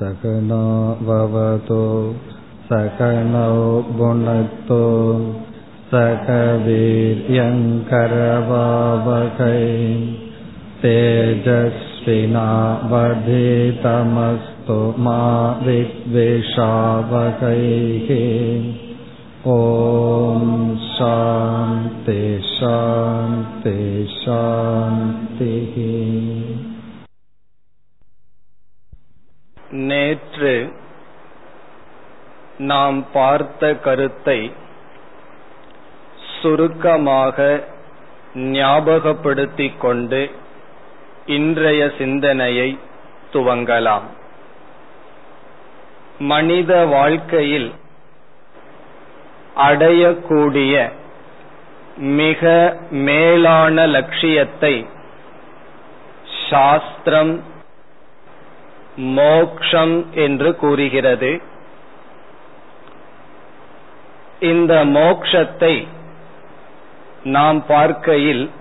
सकनाववतो सकनौ भुनक्तो सकवीर्यङ्करवावकै तेजस्विनावधितमस्तु मा विद्विषावकैः ॐ शान्ति शान्ति शान्तिः நேற்று நாம் பார்த்த கருத்தை சுருக்கமாக ஞாபகப்படுத்திக் கொண்டு இன்றைய சிந்தனையை துவங்கலாம். மனித வாழ்க்கையில் அடையக்கூடிய மிக மேலான லட்சியத்தை சாஸ்திரம் மோக்ஷம் என்று கூறுகிறது. இந்த மோக்ஷத்தை நாம் பார்க்கையில்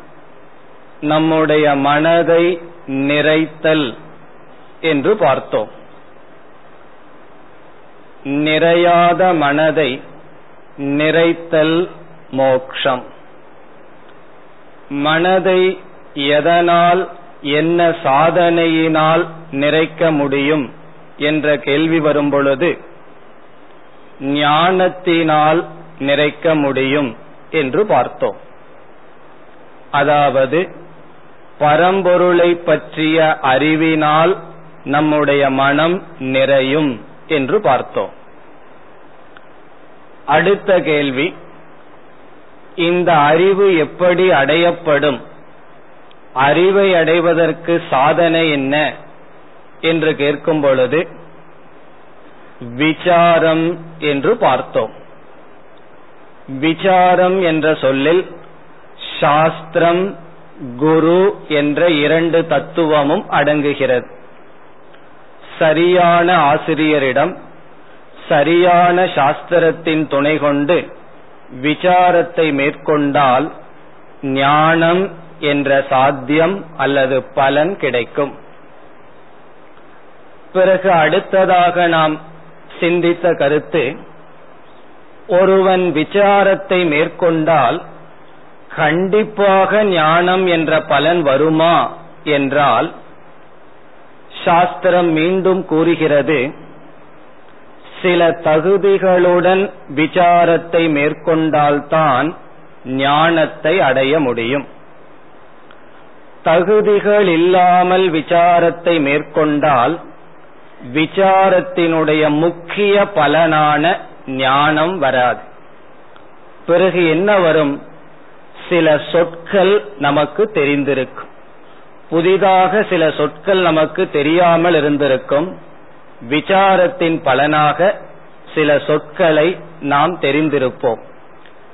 நம்முடைய மனதை நிறைத்தல் என்று பார்த்தோம். நிறையாத மனதை நிறைத்தல் மோக்ஷம். மனதை எதனால் என்ன சாதனையினால் நிறைக்க முடியும் என்ற கேள்வி வரும் பொழுது ஞானத்தினால் நிறைக்க முடியும் என்று பார்த்தோம். அதாவது பரம்பொருளை பற்றிய அறிவினால் நம்முடைய மனம் நிறையும் என்று பார்த்தோம். அடுத்த கேள்வி இந்த அறிவு எப்படி அடையப்படும்? அறிவை அடைவதற்கு சாதனை என்ன என்று கேட்கும் பொழுது விசாரம் என்று பார்த்தோம். விசாரம் என்ற சொல்லில் சாஸ்திரம் குரு என்ற இரண்டு தத்துவமும் அடங்குகிறது. சரியான ஆசிரியரிடம் சரியான சாஸ்திரத்தின் துணை கொண்டு விசாரத்தை மேற்கொண்டால் ஞானம் என்ற சாத்தியம் அல்லது பலன் கிடைக்கும். பிறகு அடுத்ததாக நாம் சிந்தித்த கருத்து ஒருவன் விசாரத்தை மேற்கொண்டால் கண்டிப்பாக ஞானம் என்ற பலன் வருமா என்றால் சாஸ்திரம் மீண்டும் கூறுகிறது சில தகுதிகளுடன் விசாரத்தை மேற்கொண்டால்தான் ஞானத்தை அடைய முடியும். தகுதிகள் இல்லாமல் விசாரத்தை மேற்கொண்டால் விசாரத்தினுடைய முக்கிய பலனான ஞானம் வராது. பிறகு என்ன வரும்? சில சொற்கள் நமக்கு தெரிந்திருக்கும். புதிதாக சில சொற்கள் நமக்கு தெரியாமல் இருந்திருக்கும். விசாரத்தின் பலனாக சில சொற்களை நாம் தெரிந்திருப்போம்.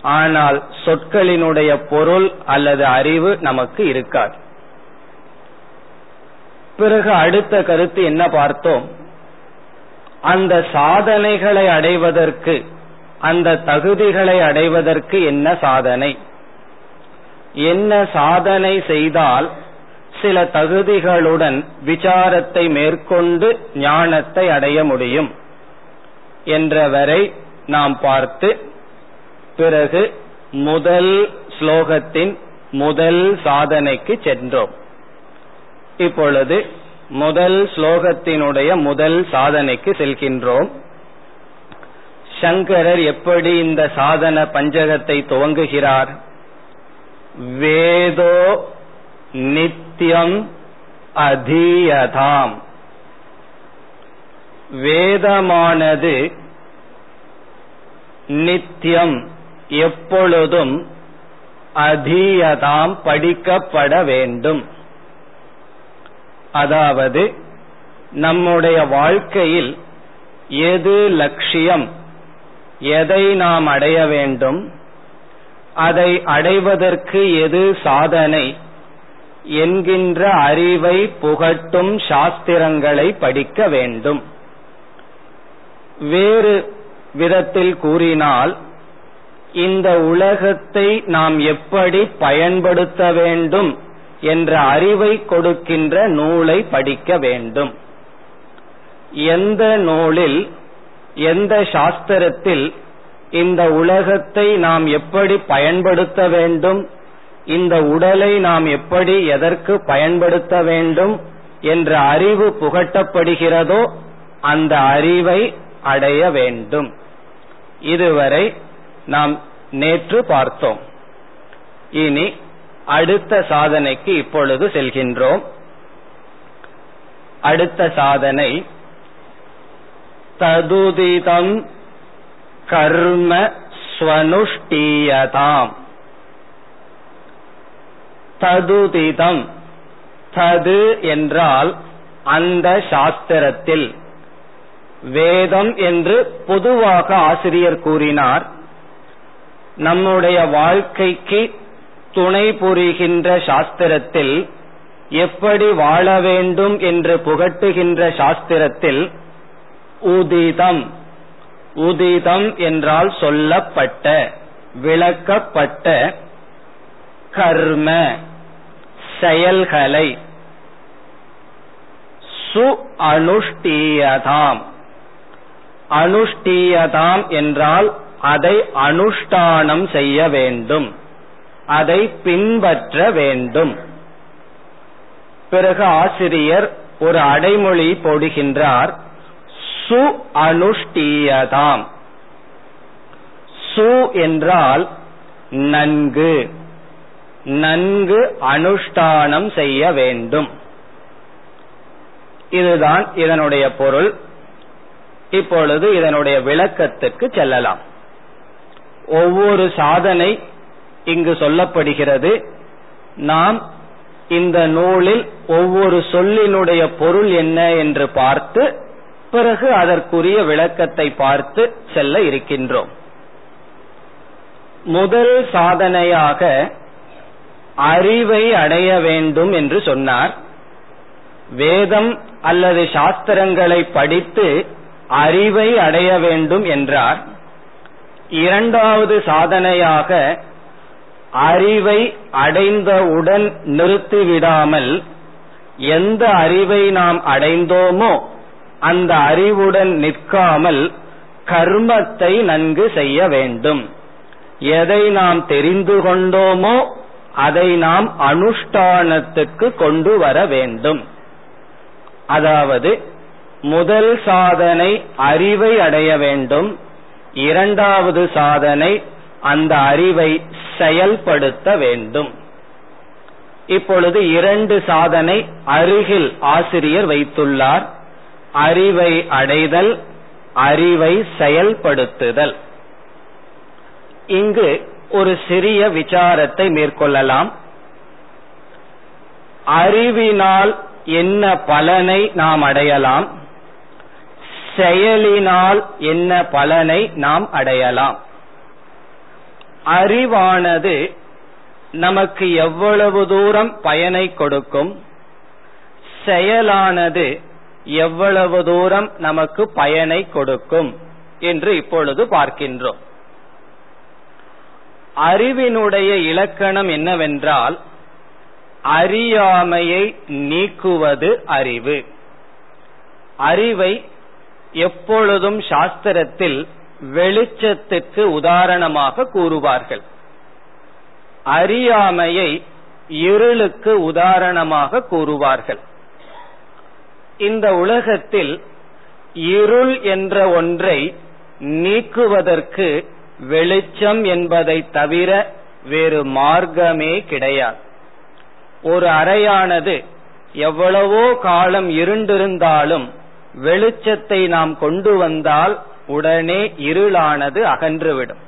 ஆனால் சொற்களினுடைய பொருள் அல்லது அறிவு நமக்கு இருக்காது. பிறகு அடுத்த கருத்து என்ன பார்த்தோம்? அந்த சாதனைகளை அடைவதற்கு அந்த தகுதிகளை அடைவதற்கு என்ன சாதனை? என்ன சாதனை செய்தால் சில தகுதிகளுடன் விசாரத்தை மேற்கொண்டு ஞானத்தை அடைய முடியும்? என்றவரை நாம் பார்த்து பிறகு முதல் ஸ்லோகத்தின் முதல் சாதனைக்கு சென்றோம். இப்பொழுது முதல் ஸ்லோகத்தினுடைய முதல் சாதனைக்கு செல்கின்றோம். சங்கரர் எப்படி இந்த சாதன பஞ்சகத்தை துவங்குகிறார்? வேதோ நித்தியம் அதீயதாம். வேதமானது நித்தியம் எப்பொழுதும் அதீயதாம் படிக்கப்பட வேண்டும். அதாவது நம்முடைய வாழ்க்கையில் எது லட்சியம் எதை நாம் அடைய வேண்டும் அதை அடைவதற்கு எது சாதனை என்கின்ற அறிவை புகட்டும் சாஸ்திரங்களை படிக்க வேண்டும். வேறு விதத்தில் கூறினால் இந்த உலகத்தை நாம் எப்படி பயன்படுத்த வேண்டும் என்ற அறிவை கொடுக்கின்ற நூலை படிக்க வேண்டும். எந்த நூலில் எந்த சாஸ்திரத்தில் இந்த உலகத்தை நாம் எப்படி பயன்படுத்த வேண்டும் இந்த உடலை நாம் எப்படி எதற்கு பயன்படுத்த வேண்டும் என்ற அறிவு புகட்டப்படுகிறதோ அந்த அறிவை அடைய வேண்டும். இதுவரை நாம் நேற்று பார்த்தோம். இனி அடுத்த சாதனைக்கு இப்பொழுது செல்கின்றோம். அடுத்த சாதனை. ததுதிதம் கர்ம ஸ்வனுஷ்டீயதாம். ததுதிதம் தது என்றால் அந்த சாஸ்திரத்தில். வேதம் என்று பொதுவாக ஆசிரியர் கூறினார் நம்முடைய வாழ்க்கைக்கு துணை புரிகின்ற சாஸ்திரத்தில் எப்படி வாழ வேண்டும் என்று புகட்டுகின்ற சாஸ்திரத்தில் உதிதம். உதிதம் என்றால் சொல்லப்பட்ட விளக்கப்பட்ட கர்ம செயல்களை. சு அனுஷ்டீயதாம். அனுஷ்டீயதாம் என்றால் அதை அனுஷ்டானம் செய்ய வேண்டும். அதை பின்பற்ற வேண்டும். பிறகு ஆசிரியர் ஒரு அடைமொழி போடுகின்றார் சு அனுஷ்டீயதாம். சு என்றால் நன்கு. நன்கு அனுஷ்டானம் செய்ய வேண்டும். இதுதான் இதனுடைய பொருள். இப்பொழுது இதனுடைய விளக்கத்துக்கு செல்லலாம். ஒவ்வொரு சாதனை இங்கு சொல்லப்படுகிறது நாம் இந்த நூலில் ஒவ்வொரு சொல்லினுடைய பொருள் என்ன என்று பார்த்து பிறகு அதற்குரிய விளக்கத்தை பார்த்து செல்ல இருக்கின்றோம். முதல் சாதனையாக அறிவை அடைய வேண்டும் என்று சொன்னார். வேதம் அல்லது சாஸ்திரங்களை படித்து அறிவை அடைய வேண்டும் என்றார். இரண்டாவது சாதனையாக அறிவை அடைந்தவுடன் நிறுத்திவிடாமல் எந்த அறிவை நாம் அடைந்தோமோ அந்த அறிவுடன் நிற்காமல் கர்மத்தை நன்கு செய்ய வேண்டும். எதை நாம் தெரிந்து கொண்டோமோ அதை நாம் அனுஷ்டானத்துக்கு கொண்டு வர வேண்டும். அதாவது முதல் சாதனை அறிவை அடைய வேண்டும். இரண்டாவது சாதனை அந்த அறிவை செயல்படுத்த வேண்டும். இப்பொழுது இரண்டு சாதனை அருகில் ஆசிரியர் வைத்துள்ளார். அறிவை அடைதல் அறிவை செயல்படுத்துதல். இங்கு ஒரு சிறிய விசாரத்தை மேற்கொள்ளலாம். அறிவினால் என்ன பலனை நாம் அடையலாம்? செயலினால் என்ன பலனை நாம் அடையலாம்? அறிவானது நமக்கு எவ்வளவு தூரம் பயனை கொடுக்கும்? செயலானது எவ்வளவு தூரம் நமக்கு பயனை கொடுக்கும்? என்று இப்பொழுது பார்க்கின்றோம். அறிவினுடைய இலக்கணம் என்னவென்றால் அறியாமையை நீக்குவது அறிவு. அறிவை எப்பொழுதும் சாஸ்திரத்தில் வெளிச்சத்துக்கு உதாரணமாக கூறுவார்கள். அறியாமையை இருளுக்கு உதாரணமாக கூறுவார்கள். இந்த உலகத்தில் இருள் என்ற ஒன்றை நீக்குவதற்கு வெளிச்சம் என்பதை தவிர வேறு மார்க்கமே கிடையாது. ஒரு அறையானது எவ்வளவோ காலம் இருண்டிருந்தாலும் வெளிச்சத்தை நாம் கொண்டு வந்தால் உடனே இருளானது அகன்றுவிடும்.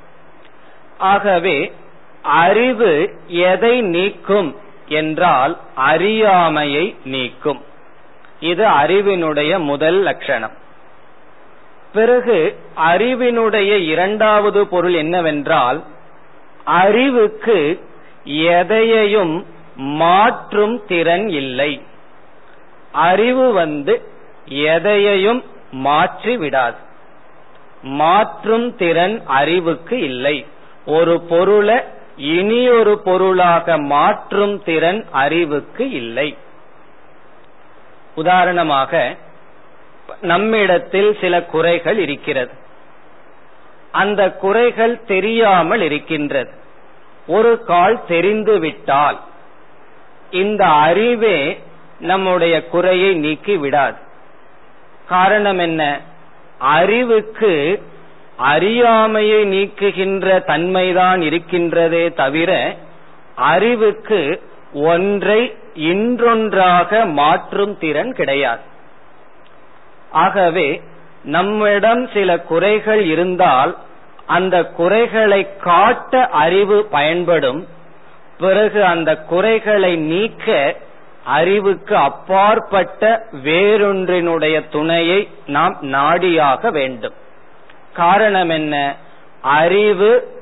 ஆகவே அறிவு எதை நீக்கும் என்றால் அறியாமையை நீக்கும். இது அறிவினுடைய முதல் லட்சணம். பிறகு அறிவினுடைய இரண்டாவது பொருள் என்னவென்றால் அறிவுக்கு எதையையும் மாற்றும் திறன் இல்லை. அறிவு வந்து எதையையும் மாற்றி விடாது மாற்றும் திறன் அறிவுக்கு இல்லை. ஒரு பொருளை இனி ஒரு பொருளாக மாற்றும் திறன் அறிவுக்கு இல்லை. உதாரணமாக நம்மிடத்தில் சில குறைகள் இருக்கிறது. அந்த குறைகள் தெரியாமல் இருக்கின்றது. ஒரு கால் தெரிந்து விட்டால் இந்த அறிவே நம்முடைய குறையை நீக்கி விடாது. காரணம் என்ன? அறிவுக்கு அறியாமையை நீக்குகின்ற தன்மைதான் இருக்கின்றதே தவிர அறிவுக்கு ஒன்றை இன்றொன்றாக மாற்றும் திறன் கிடையாது. ஆகவே நம்மிடம் சில குறைகள் இருந்தால் அந்த குறைகளை காட்ட அறிவு பயன்படும். பிறகு அந்த குறைகளை நீக்க அறிவுக்கு அப்பாற்பட்ட வேறொன்றினுடைய துணையை நாம் நாடியாக வேண்டும். காரணம் என்ன? அறிவு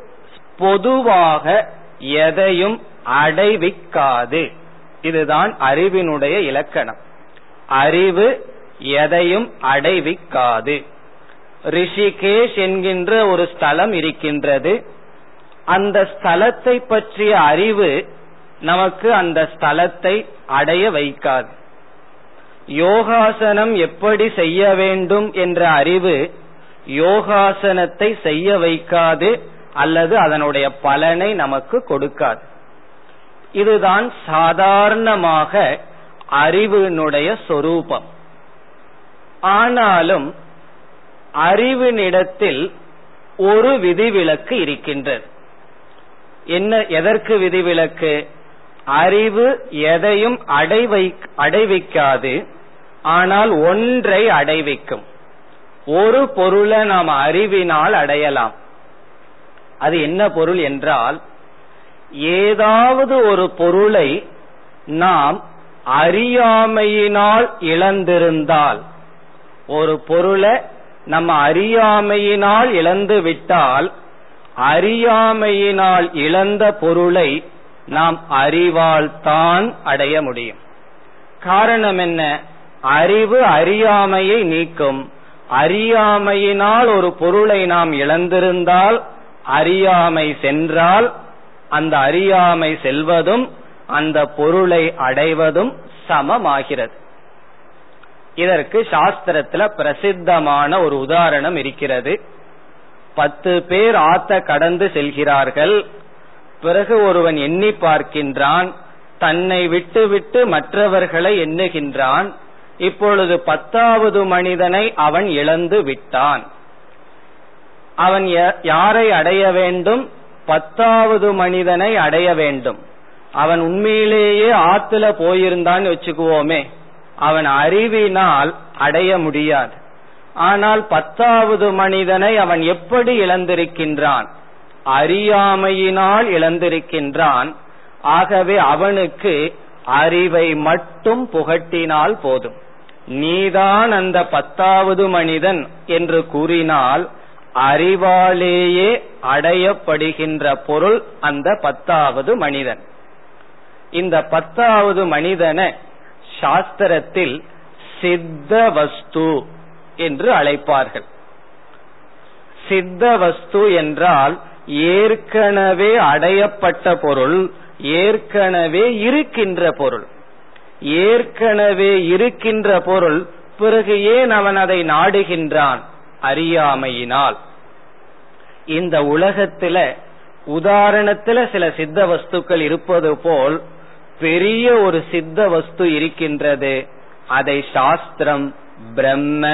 பொதுவாக எதையும் அடைவிக்காது. இதுதான் அறிவினுடைய இலக்கணம். அறிவு எதையும் அடைவிக்காது. ரிஷிகேஷ் என்கின்ற ஒரு ஸ்தலம் இருக்கின்றது. அந்த ஸ்தலத்தை பற்றிய அறிவு நமக்கு அந்த ஸ்தலத்தை அடைய வைக்காது. யோகாசனம் எப்படி செய்ய வேண்டும் என்ற அறிவு யோகாசனத்தை செய்ய வைக்காது அல்லது அதனுடைய பலனை நமக்கு கொடுக்காது. இதுதான் சாதாரணமாக அறிவினுடைய சொரூபம். ஆனாலும் அறிவினிடத்தில் ஒரு விதிவிலக்கு இருக்கின்றது. என்ன எதற்கு விதிவிலக்கு? அறிவு எதையும் அடைவை அடைவிக்காது ஆனால் ஒன்றை அடைவிக்கும். ஒரு பொருளை நாம் அறிவினால் அடையலாம். அது என்ன பொருள் என்றால் ஏதாவது ஒரு பொருளை நாம் அறியாமையினால் இழந்திருந்தால் ஒரு பொருளை நம்ம அறியாமையினால் இழந்து விட்டால் அறியாமையினால் இழந்த பொருளை நாம் அறிவால் தான் அடைய முடியும். காரணம் என்ன? அறிவு அறியாமையை நீக்கும். அறியாமையினால் ஒரு பொருளை நாம் இழந்திருந்தால் அறியாமை சென்றால் அந்த அறியாமை செல்வதும் அந்த பொருளை அடைவதும் சமமாகிறது. இதற்கு சாஸ்திரத்துல பிரசித்தமான ஒரு உதாரணம் இருக்கிறது. பத்து பேர் ஆத்த கடந்து செல்கிறார்கள். பிறகு ஒருவன் எண்ணி பார்க்கின்றான் தன்னை விட்டுவிட்டு மற்றவர்களை எண்ணுகின்றான் இப்பொழுது பத்தாவது மனிதனை அவன் இழந்து விட்டான். அவன் யாரை அடைய வேண்டும்? பத்தாவது மனிதனை அடைய வேண்டும். அவன் உண்மையிலேயே ஆத்துல போயிருந்தான் வச்சுக்குவோமே அவன் அறிவினால் அடைய முடியாது. ஆனால் பத்தாவது மனிதனை அவன் எப்படி இழந்திருக்கின்றான்? அறியாமையினால் இழந்திருக்கின்றான். ஆகவே அவனுக்கு அறிவை மட்டும் புகட்டினால் போதும். நீதான் அந்த பத்தாவது மனிதன் என்று கூறினால் அறிவாலேயே அடையப்படுகின்ற பொருள் அந்த பத்தாவது மனிதன். இந்த பத்தாவது மனிதனை சாஸ்திரத்தில் சித்த வஸ்து என்று அழைப்பார்கள். சித்த வஸ்து என்றால் ஏற்கனவே அடையப்பட்ட பொருள் ஏற்கனவே இருக்கின்ற பொருள். ஏற்கனவே இருக்கின்ற பொருள் பிறகு ஏன் அவன் அதை நாடுகின்றான்? அறியாமையினால். இந்த உலகத்தில உதாரணத்துல சில சித்த வஸ்துக்கள் இருப்பது போல் பெரிய ஒரு சித்த வஸ்து இருக்கின்றது. அதை சாஸ்திரம் பிரம்ம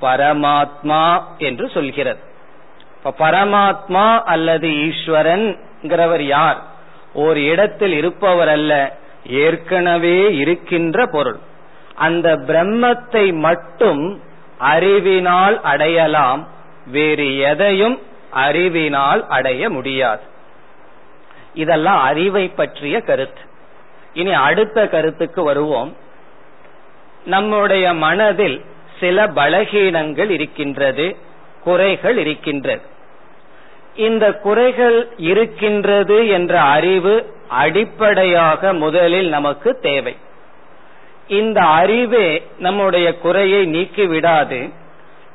பரமாத்மா என்று சொல்கிறது. இப்ப பரமாத்மா அல்லது ஈஸ்வரன்கிறவர் யார்? ஒரு இடத்தில் இருப்பவர் அல்ல ஏற்கனவே இருக்கின்ற பொருள். அந்த பிரம்மத்தை மட்டும் அறிவினால் அடையலாம் வேறு எதையும் அறிவினால் அடைய முடியாது. இதெல்லாம் அறிவை பற்றிய கருத்து. இனி அடுத்த கருத்துக்கு வருவோம். நம்முடைய மனதில் சில பலகீனங்கள் இருக்கின்றது. குறைகள் இருக்கின்றது. இந்த குறைகள் இருக்கின்றது என்ற அறிவு அடிப்படையாக முதலில் நமக்கு தேவை. இந்த அறிவே நம்முடைய குறையை நீக்கிவிடாது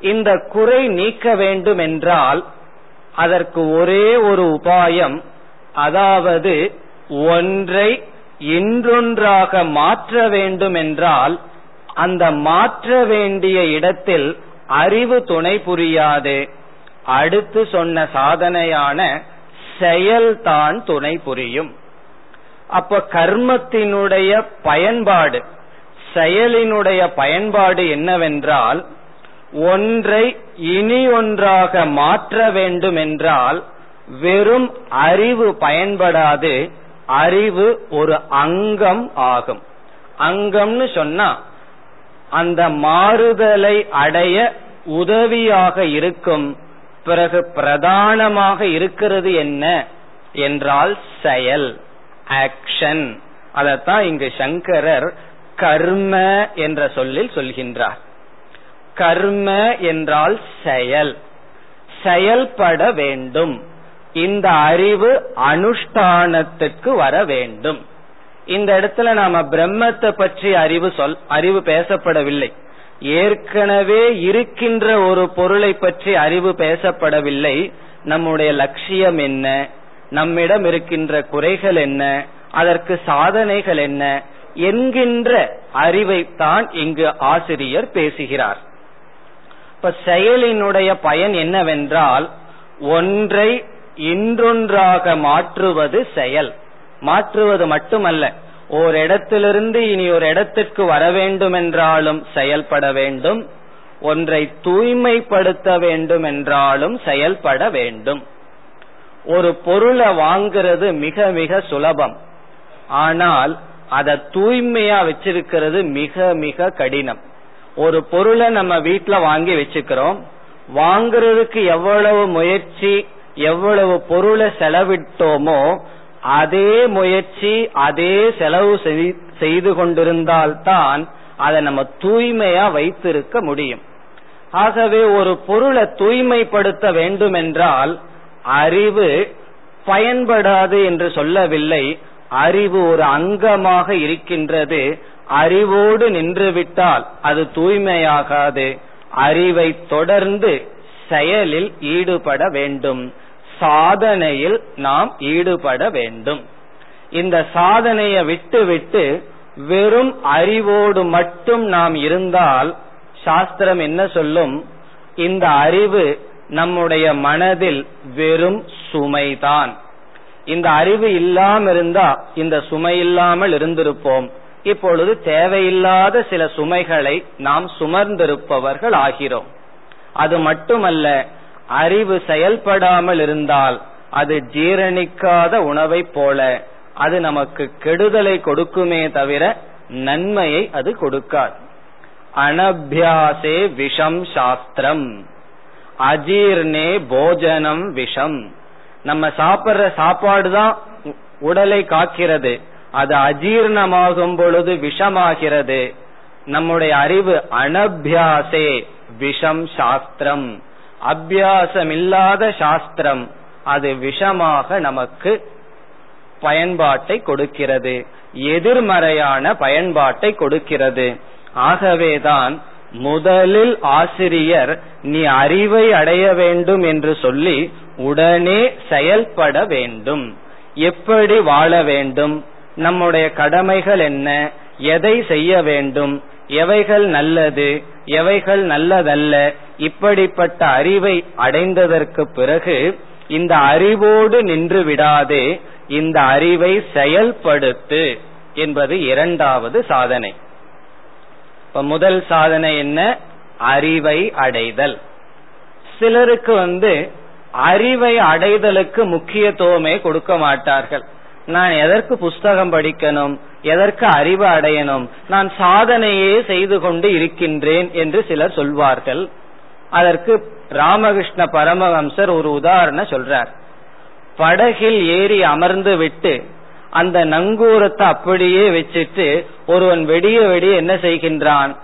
இந்த குறை நீக்க வேண்டும் என்றால் அதற்கு ஒரே ஒரு உபாயம் அதாவது ஒன்றை இன்றொன்றாக மாற்ற வேண்டும் என்றால் அந்த மாற்ற வேண்டிய இடத்தில் அறிவு துணை புரியாது. அடுத்து சொன்ன சாதனையான செயல்தான் துணை புரியும். அப்ப கர்மத்தினுடைய பயன்பாடு செயலினுடைய பயன்பாடு என்னவென்றால் ஒன்றை இனி ஒன்றாக மாற்ற வேண்டும் என்றால் வெறும் அறிவு பயன்படாது அறிவு ஒரு அங்கம் ஆகும். அங்கம்னு சொன்னா அந்த மாறுதலை அடைய உதவியாக இருக்கும். பிறகு பிரதானமாக இருக்கிறது என்ன? என்றால் செயல் ஆக்ஷன் அதத்தான் இங்கு சங்கரர் கர்ம என்ற சொல்லில் சொல்கின்றார். கர்ம என்றால் செயல் செயல்பட வேண்டும். இந்த அறிவு அனுஷ்டானத்துக்கு வர வேண்டும். இந்த இடத்துல நாம பிரம்மத்தை பற்றி அறிவு சொல் அறிவு பேசப்படவில்லை. ஏற்கனவே இருக்கின்ற ஒரு பொருளை பற்றி அறிவு பேசப்படவில்லை. நம்முடைய லட்சியம் என்ன? நம்மிடம் இருக்கின்ற குறைகள் என்ன? அதற்கு சாதனைகள் என்ன? என்கின்ற அறிவைத்தான் இங்கு ஆசிரியர் பேசுகிறார். இப்ப செயலினுடைய பயன் என்னவென்றால் ஒன்றை இன்றொன்றாக மாற்றுவது செயல். மாற்றுவது மட்டுமல்ல ஓர் இடத்திலிருந்து இனி ஒரு இடத்திற்கு வர வேண்டும் என்றாலும் செயல்பட வேண்டும் ஒன்றை தூய்மைப்படுத்த வேண்டும் என்றாலும் செயல்பட வேண்டும். ஒரு பொருளை வாங்கிறது மிக மிக சுலபம். ஆனால் அதை தூய்மையா வச்சிருக்கிறது மிக மிக கடினம். ஒரு பொருளை நம்ம வீட்டுல வாங்கி வச்சுக்கிறோம் வாங்குறதுக்கு எவ்வளவு முயற்சி எவ்வளவு பொருளை செலவிட்டோமோ அதே முயற்சி அதே செலவு செய்து கொண்டிருந்தால்தான் அதை நம்ம தூய்மையா வைத்திருக்க முடியும். ஆகவே ஒரு பொருளை தூய்மைப்படுத்த வேண்டும் என்றால் அறிவு பயன்படாது என்று சொல்லவில்லை. அறிவு ஒரு அங்கமாக இருக்கின்றது. அறிவோடு நின்றுவிட்டால் அது தூய்மையாகாது. அறிவை தொடர்ந்து செயலில் ஈடுபட வேண்டும். சாதனையில் நாம் ஈடுபட வேண்டும். இந்த சாதனையை விட்டு விட்டு வெறும் அறிவோடு மட்டும் நாம் இருந்தால் சாஸ்திரம் என்ன சொல்லும்? இந்த அறிவு நம்முடைய மனதில் வெறும் சுமைதான். இந்த அறிவு இல்லாம இருந்தா இந்த சுமை இல்லாமல் இருந்திருப்போம். இப்பொழுது தேவையில்லாத சில சுமைகளை நாம் சுமர்ந்திருப்பவர்கள் ஆகிறோம். அது மட்டுமல்ல அறிவு செயல்படாமல் இருந்தால் அது ஜீரணிக்காத உணவை போல அது நமக்கு கெடுதலை கொடுக்குமே தவிர நன்மையை அது கொடுக்காது. அனபியாசே விஷம் சாஸ்திரம். அஜீர்ணே போஜனம் விஷம். நம்ம சாப்பிடுற சாப்பாடு தான் உடலை காக்கிறது. அது அஜீர்ணமாகும் பொழுது விஷமாகிறது. நம்முடைய அறிவு அனபியாசே விஷம் சாஸ்திரம். அபியாசம் இல்லாத சாஸ்திரம் அது விஷமாக நமக்கு பயன்பாட்டை கொடுக்கிறது. எதிர்மறையான பயன்பாட்டை கொடுக்கிறது. ஆகவேதான் முதலில் ஆசிரியர் நீ அறிவை அடைய வேண்டும் என்று சொல்லி உடனே செயல்பட வேண்டும். எப்படி வாழ வேண்டும்? நம்முடைய கடமைகள் என்ன? எதை செய்ய வேண்டும்? எவைகள் நல்லது எவைகள் நல்லதல்ல இப்படிப்பட்ட அறிவை அடைந்ததற்கு பிறகு இந்த அறிவோடு நின்று விடாதே இந்த அறிவை செயல்படுத்து என்பது இரண்டாவது சாதனை. இப்ப முதல் சாதனை என்ன? அறிவை அடைதல். சிலருக்கு வந்து அறிவை அடைதலுக்கு முக்கியத்துவமே கொடுக்க மாட்டார்கள். நான் எதற்கு புஸ்தகம் படிக்கணும்? எதற்கு அறிவு அடையணும்? நான் சாதனையே செய்து கொண்டு இருக்கின்றேன் என்று சிலர் சொல்வார்கள். அதற்கு ராமகிருஷ்ண பரமஹம்சர் ஒரு உதாரணம் சொல்றார். படகில் ஏறி அமர்ந்து விட்டு அந்த நங்கூரத்தை அப்படியே வச்சுட்டு ஒருவன் வெடிய வெடிய என்ன செய்கின்றான்?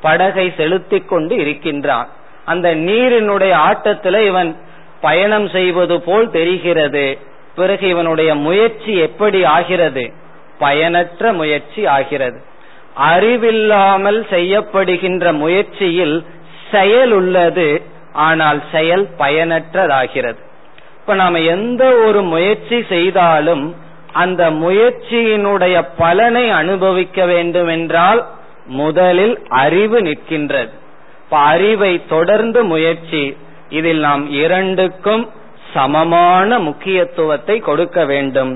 படகை செலுத்தி கொண்டு இருக்கின்றான். அந்த நீரினுடைய ஆட்டத்துல இவன் பயணம் செய்வது போல் தெரிகிறது. பிறகு இவனுடைய முயற்சி எப்படி ஆகிறது? பயனற்ற முயற்சி ஆகிறது. அறிவில்லாமல் செய்யப்படுகின்ற முயற்சியில் செயல் உள்ளது ஆனால் செயல் பயனற்றதாகிறது. இப்ப நாம எந்த ஒரு முயற்சி செய்தாலும் அந்த முயற்சியினுடைய பலனை அனுபவிக்க வேண்டும் என்றால் முதலில் அறிவு நிற்கின்றது. இப்ப அறிவை தொடர்ந்து முயற்சி இதில் நாம் இரண்டுக்கும் சமமான முக்கியத்துவத்தை கொடுக்க வேண்டும்.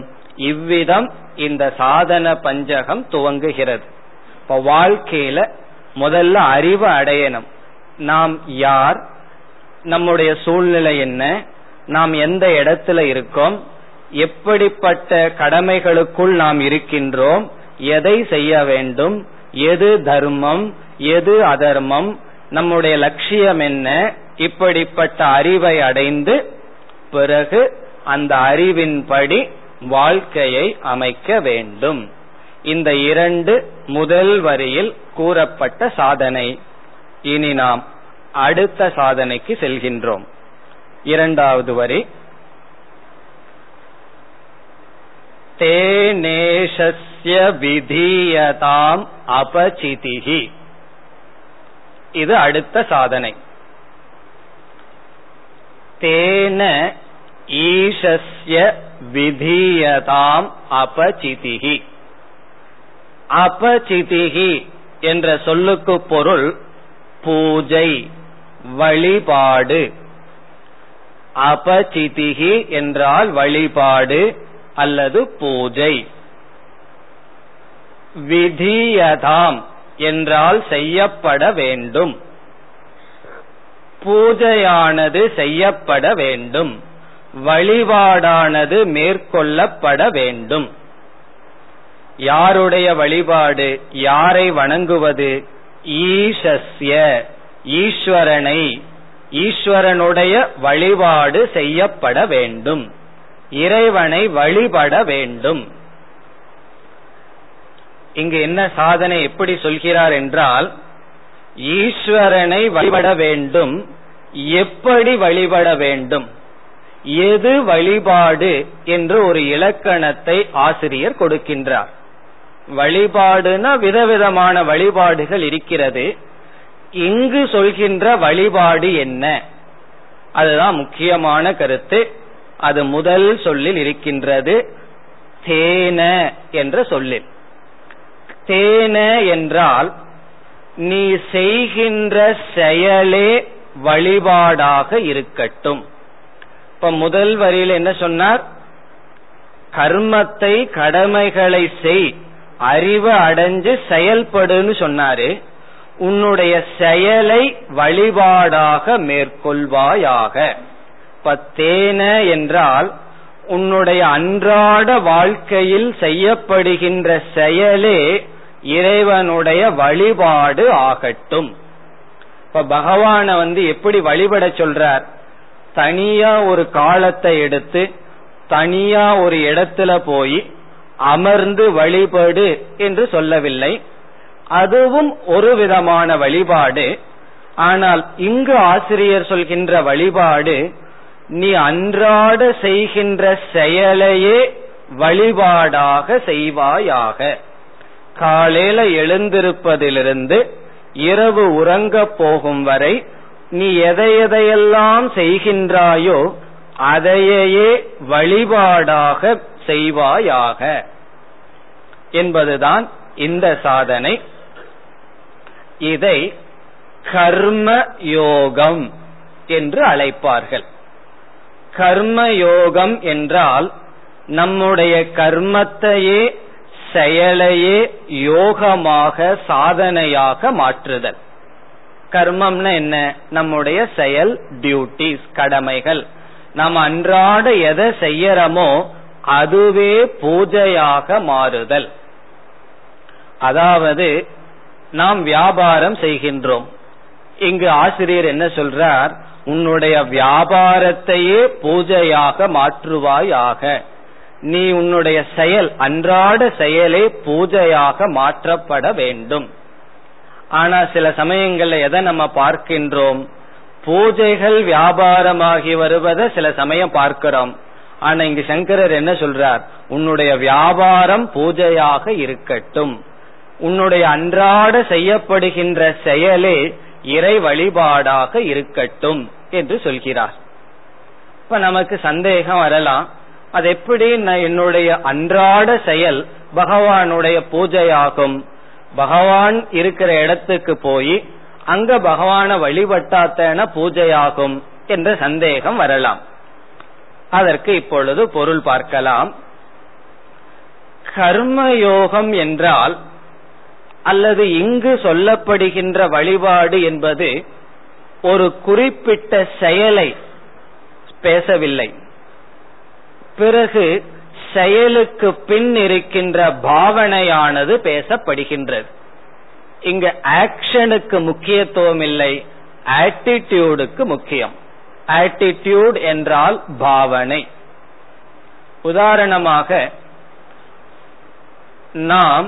இவ்விதம் இந்த சாதன பஞ்சகம் துவங்குகிறது. இப்ப வாழ்க்கையில முதல்ல அறிவு அடையணும். நாம் யார்? நம்முடைய சூழ்நிலை என்ன? நாம் எந்த இடத்துல இருக்கோம்? எப்படிப்பட்ட கடமைகளுக்குள் நாம் இருக்கின்றோம்? எதை செய்ய வேண்டும்? எது தர்மம்? எது அதர்மம்? நம்முடைய லட்சியம் என்ன? இப்படிப்பட்ட அறிவை அடைந்து பிறகு அந்த அறிவின்படி வாழ்க்கையை அமைக்க வேண்டும். இந்த இரண்டு முதல் வரியில் கூறப்பட்ட சாதனை. இனி நாம் அடுத்த சாதனைக்கு செல்கின்றோம். இரண்டாவது வரி. தேனேஷஸ்ய விதீயதாம் அபசிதிகி இது அடுத்த சாதனை. தேன ஈசஸ்ய விதீயதாம் அபசிதிகி அபசிதிகி என்ற சொல்லுக்கு பொருள் பூஜை வழிபாடு. அபசிதிகி என்றால் வழிபாடு அல்லது பூஜை. விதியதாம் என்றால் செய்யப்பட வேண்டும். பூஜையானது செய்யப்பட வேண்டும். வழிபாடானது மேற்கொள்ளப்பட வேண்டும். யாருடைய வழிபாடு யாரை வணங்குவது? ஈஷஸ்ய ஈஸ்வரனை ஈஸ்வரனுடைய வழிபாடு செய்யப்பட வேண்டும். இறைவனை வழிபட வேண்டும். இங்கு என்ன சாதனை எப்படி சொல்கிறார் என்றால் ஈஸ்வரனை வழிபட வேண்டும். எப்படி வழிபட வேண்டும்? எது வழிபாடு என்று ஒரு இலக்கணத்தை ஆசிரியர் கொடுக்கின்றார். வழிபாடுனா விதவிதமான வழிபாடுகள் இருக்கிறது. இங்கு சொல்கின்ற வழிபாடு என்ன? அதுதான் முக்கியமான கருத்து. அது முதல் சொல்லில் இருக்கின்றது. தேன என்ற சொல்லில். தேன என்றால் நீ செய்கின்ற செயலே வழிபாடாக இருக்கட்டும். இப்ப முதல் வரியில் என்ன சொன்னார்? கர்மத்தை கடமைகளை செய் அறிவு அடைஞ்சு செயல்படுன்னு சொன்னாரு. உன்னுடைய செயலை வழிபாடாக மேற்கொள்வாயாக. பத்தேன என்றால் உன்னுடைய அன்றாட வாழ்க்கையில் செய்யப்படுகின்ற செயலே இறைவனுடைய வழிபாடு ஆகட்டும். இப்ப பகவான வந்து எப்படி வழிபட சொல்றார்? தனியா ஒரு காலத்தை எடுத்து தனியா ஒரு இடத்துல போய் அமர்ந்து வழிபாடு என்று சொல்லவில்லை. அதுவும் ஒரு விதமான வழிபாடு. ஆனால் இங்கு ஆசிரியர் சொல்கின்ற வழிபாடு நீ அன்றாட செய்கின்ற செயலையே வழிபாடாக செய்வாயாக. காலையில எழுந்திருப்பதிலிருந்து இரவு உறங்க போகும் வரை நீ எதை எதையெல்லாம் செய்கின்றாயோ அதையே வழிபாடாக செய்வாயாக என்பதுதான் இந்த சாதனை. இதை கர்ம யோகம் என்று அழைப்பார்கள். கர்ம யோகம் என்றால் நம்முடைய கர்மத்தையே செயலையே யோகமாக சாதனையாக மாற்றுதல். கர்மம்னா என்ன? நம்முடைய செயல் டியூட்டிஸ் கடமைகள். நாம் அன்றாட எதை செய்யறோமோ அதுவே பூஜையாக மாறுதல். அதாவது நாம் வியாபாரம் செய்கின்றோம். இங்கு ஆசிரியர் என்ன சொல்றார்? உன்னுடைய வியாபாரத்தையே பூஜையாக மாற்றுவாயாக. நீ உன்னுடைய செயல் அன்றாட செயலே பூஜையாக மாற்றப்பட வேண்டும். ஆனா சில சமயங்கள்ல எதை நம்ம பார்க்கின்றோம்? பூஜைகள் வியாபாரமாகி வருவதை சில சமயம் பார்க்கிறோம். ஆனா இங்கு சங்கரர் என்ன சொல்றார்? உன்னுடைய வியாபாரம் பூஜையாக இருக்கட்டும். உன்னுடைய அன்றாட செய்யப்படுகின்ற செயலே இறை வழிபாடாக இருக்கட்டும் என்று சொல்கிறார். இப்ப நமக்கு சந்தேகம் வரலாம். அது எப்படி என்னுடைய அன்றாட செயல் பகவானுடைய பூஜையாகும்? பகவான் இருக்கிற இடத்துக்கு போய் அங்க பகவான வழிபட்டாத்தன பூஜையாகும் என்ற சந்தேகம் வரலாம். அதற்கு இப்பொழுது பொருள் பார்க்கலாம். கர்மயோகம் என்றால் அல்லது இங்கு சொல்லப்படுகின்ற வழிபாடு என்பது ஒரு குறிப்பிட்ட செயலை பேசவில்லை. பிறகு செயலுக்கு பின் இருக்கின்ற பாவனையானது பேசப்படுகின்றது. இங்கு ஆக்ஷனுக்கு முக்கியத்துவம் இல்லை ஆட்டிடியூடுக்கு முக்கியம். ஆட்டிடியூட் என்றால் பாவனை. உதாரணமாக நாம்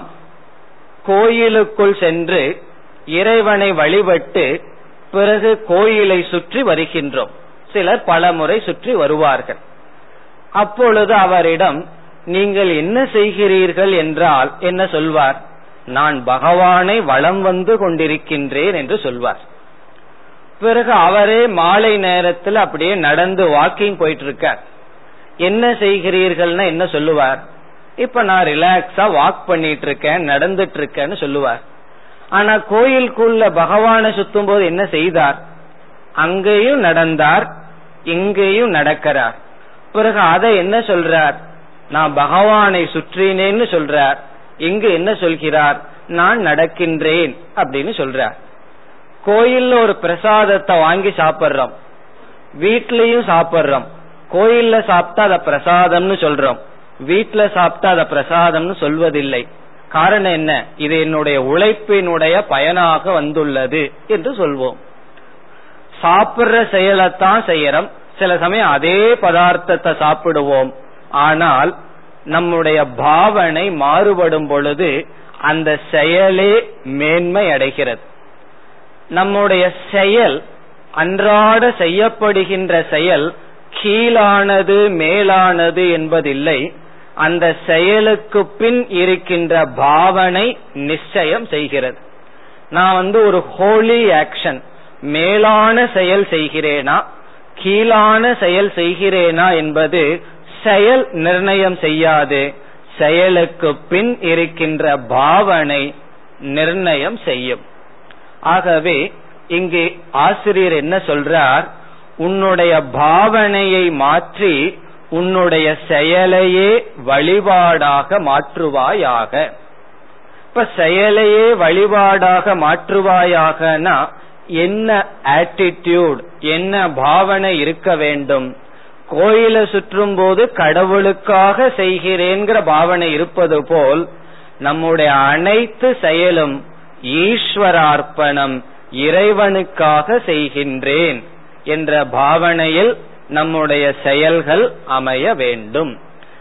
கோயிலுக்குள் சென்று இறைவனை வழிபட்டு பிறகு கோயிலை சுற்றி வருகின்றோம். சிலர் பலமுறை சுற்றி வருவார்கள். அப்பொழுது அவரிடம் நீங்கள் என்ன செய்கிறீர்கள் என்றால் என்ன சொல்வார்? நான் பகவானை வளம் வந்து கொண்டிருக்கின்றேன் என்று சொல்வார். பிறகு அவரே மாலை நேரத்தில் அப்படியே நடந்து வாக்கிங் போயிட்டு இருக்கார் என்ன செய்கிறீர்கள்னா என்ன சொல்லுவார்? இப்ப நான் ரிலாக்ஸா வாக் பண்ணிட்டு இருக்கேன் நடந்துட்டு இருக்கேன்னு சொல்லுவார். ஆனா கோயிலுக்குள்ள பகவானை சுத்தும் போது என்ன செய்தார்? அங்கேயும் நடந்தார் இங்கேயும் நடக்கிறார். பிறகு அதை என்ன சொல்றார்? நான் பகவானை சுற்றினேன்னு சொல்றார். இங்கு என்ன சொல்கிறார்? நான் நடக்கின்றேன் அப்படின்னு சொல்றார். கோயில்ல ஒரு பிரசாதத்தை வாங்கி சாப்பிடுறோம். வீட்லயும் சாப்பிடுறோம். கோயில்ல சாப்பிட்டா அத பிரசாதம்னு சொல்றோம். வீட்டுல சாப்பிட்டா அத பிரசாதம்னு சொல்வதில்லை. காரணம் என்ன? இது என்னுடைய உழைப்பினுடைய பயனாக வந்துள்ளது என்று சொல்வோம். சாப்பிடுற செயலைத்தான் செய்யறோம். சில சமயம் அதே பதார்த்தத்தை சாப்பிடுவோம். ஆனால் நம்முடைய பாவனை மாறுபடும் பொழுது அந்த செயலே மேன்மை அடைகிறது. நம்முடைய செயல் அன்றாட செய்யப்படுகின்ற செயல் கீழானது மேலானது என்பதில்லை. அந்த செயலுக்கு பின் இருக்கின்ற பாவனை நிச்சயம் செய்கிறது. நான் வந்து ஒரு ஹோலி ஆக்ஷன் மேலான செயல் செய்கிறேனா கீழான செயல் செய்கிறேனா என்பது செயல் நிர்ணயம் செய்யாது. செயலுக்கு பின் இருக்கின்ற பாவனை நிர்ணயம் செய்யும். ஆகவே இங்கே ஆசிரியர் என்ன சொல்றார்? உன்னுடைய பாவனையை மாற்றி உன்னுடைய செயலையே வழிபாடாக மாற்றுவாயாக. இப்ப செயலையே வழிபாடாக மாற்றுவாயாகனா என்ன ஆட்டிடியூட் என்ன பாவனை இருக்க வேண்டும்? கோயிலை சுற்றும் போது கடவுளுக்காக செய்கிறேங்கிற பாவனை இருப்பது போல் நம்முடைய அனைத்து செயலும் ஈஸ்வரார்ப்பணம் இறைவனுக்காக செய்கின்றேன் என்ற பாவனையில் நம்முடைய செயல்கள் அமைய வேண்டும்.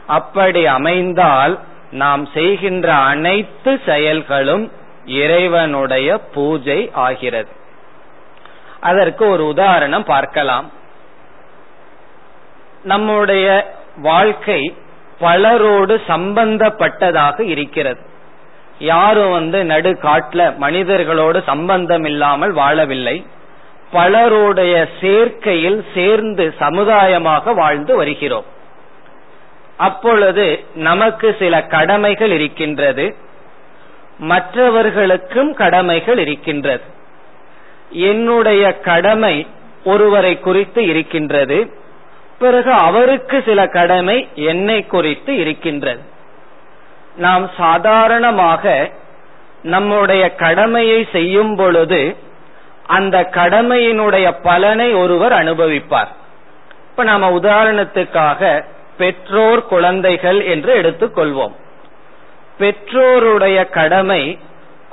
அப்படி அமைந்தால் நாம் செய்கின்ற அனைத்து செயல்களும் இறைவனுடைய பூஜை ஆகிறது. அதற்கு ஒரு உதாரணம் பார்க்கலாம். நம்முடைய வாழ்க்கை பலரோடு சம்பந்தப்பட்டதாக இருக்கிறது. யாரும் வந்து நடு காட்டுல மனிதர்களோடு சம்பந்தம் இல்லாமல் வாழவில்லை. பலருடைய சேர்க்கையில் சேர்ந்து சமுதாயமாக வாழ்ந்து வருகிறோம். அப்பொழுது நமக்கு சில கடமைகள் இருக்கின்றது. மற்றவர்களுக்கும் கடமைகள் இருக்கின்றது. என்னுடைய கடமை ஒருவரை குறித்து இருக்கின்றது பிறகு அவருக்கு சில கடமை என்னை குறித்து இருக்கின்றது. நாம் சாதாரணமாக நம்முடைய கடமையை செய்யும் பொழுது அந்த கடமையினுடைய பலனை ஒருவர் அனுபவிப்பார். இப்ப நாம உதாரணத்துக்காக பெற்றோர் குழந்தைகள் என்று எடுத்துக்கொள்வோம். பெற்றோருடைய கடமை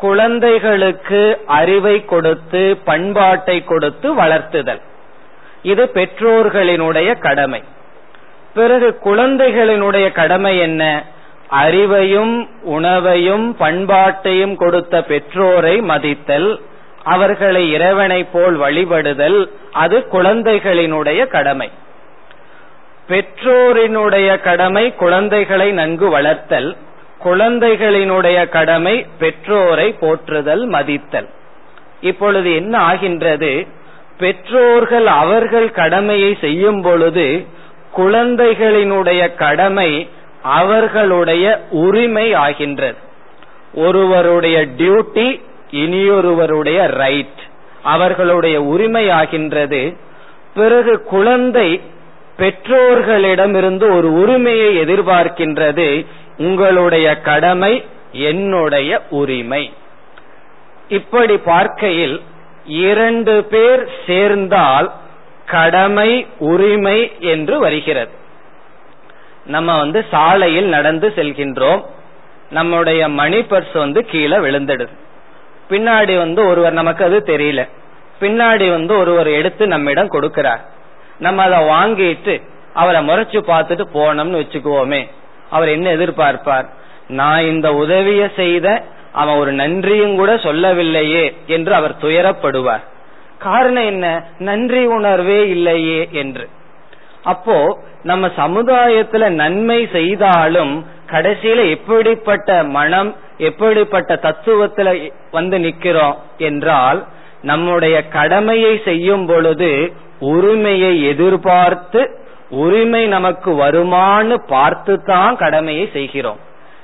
குழந்தைகளுக்கு அறிவை கொடுத்து பண்பாட்டை கொடுத்து வளர்த்துதல். இது பெற்றோர்களினுடைய கடமை. பிறகு குழந்தைகளினுடைய கடமை என்ன? அறிவையும் உணவையும் பண்பாட்டையும் கொடுத்த பெற்றோரை மதித்தல் அவர்களை இறைவனை போல் வழிபடுதல் அது குழந்தைகளினுடைய கடமை. பெற்றோரினுடைய கடமை குழந்தைகளை நன்கு வளர்த்தல். குழந்தைகளினுடைய கடமை பெற்றோரை போற்றுதல் மதித்தல். இப்பொழுது என்ன ஆகின்றது? பெற்றோர்கள் அவர்கள் கடமையை செய்யும் பொழுது குழந்தைகளினுடைய கடமை அவர்களுடைய உரிமை ஆகின்றது. ஒருவருடைய டியூட்டி இனியொருவருடைய ரைட். அவர்களுடைய உரிமை ஆகின்றது. பிறகு குழந்தை பெற்றோர்களிடமிருந்து ஒரு உரிமையை எதிர்பார்க்கின்றது. உங்களுடைய கடமை என்னுடைய உரிமை. இப்படி பார்க்கையில் இரண்டு பேர் சேர்ந்தால் கடமை உரிமை என்று வருகிறது. நம்ம வந்து சாலையில் நடந்து செல்கின்றோம். நம்முடைய மணி பர்ஸ் வந்து கீழே விழுந்துடுது. பின்னாடி வந்து ஒருவர் நமக்கு அது தெரியல. பின்னாடி வந்து ஒருவர் எடுத்து நம்மிடம் கொடுக்கிறார். நம்ம அதை வாங்கிட்டு அவரை முறைச்சு பார்த்துட்டு போனோம்னு வச்சுக்குவோமே. அவர் என்ன எதிர்பார்ப்பார்? நான் இந்த உதவிய செய்த அவன் ஒரு நன்றியும் கூட சொல்லவில்லையே என்று அவர் துயரப்படுவார். காரணம் என்ன? நன்றி உணர்வே இல்லையே என்று. அப்போ நம்ம சமுதாயத்துல நன்மை செய்தாலும் கடைசியில எப்படிப்பட்ட மனம் எப்படிப்பட்ட தத்துவத்துல வந்து நிக்கிறோம் என்றால் நம்முடைய கடமையை செய்யும் பொழுது உரிமையை எதிர்பார்த்து உரிமை நமக்கு வருமானு பார்த்து தான் கடமையை செய்கிறோம்.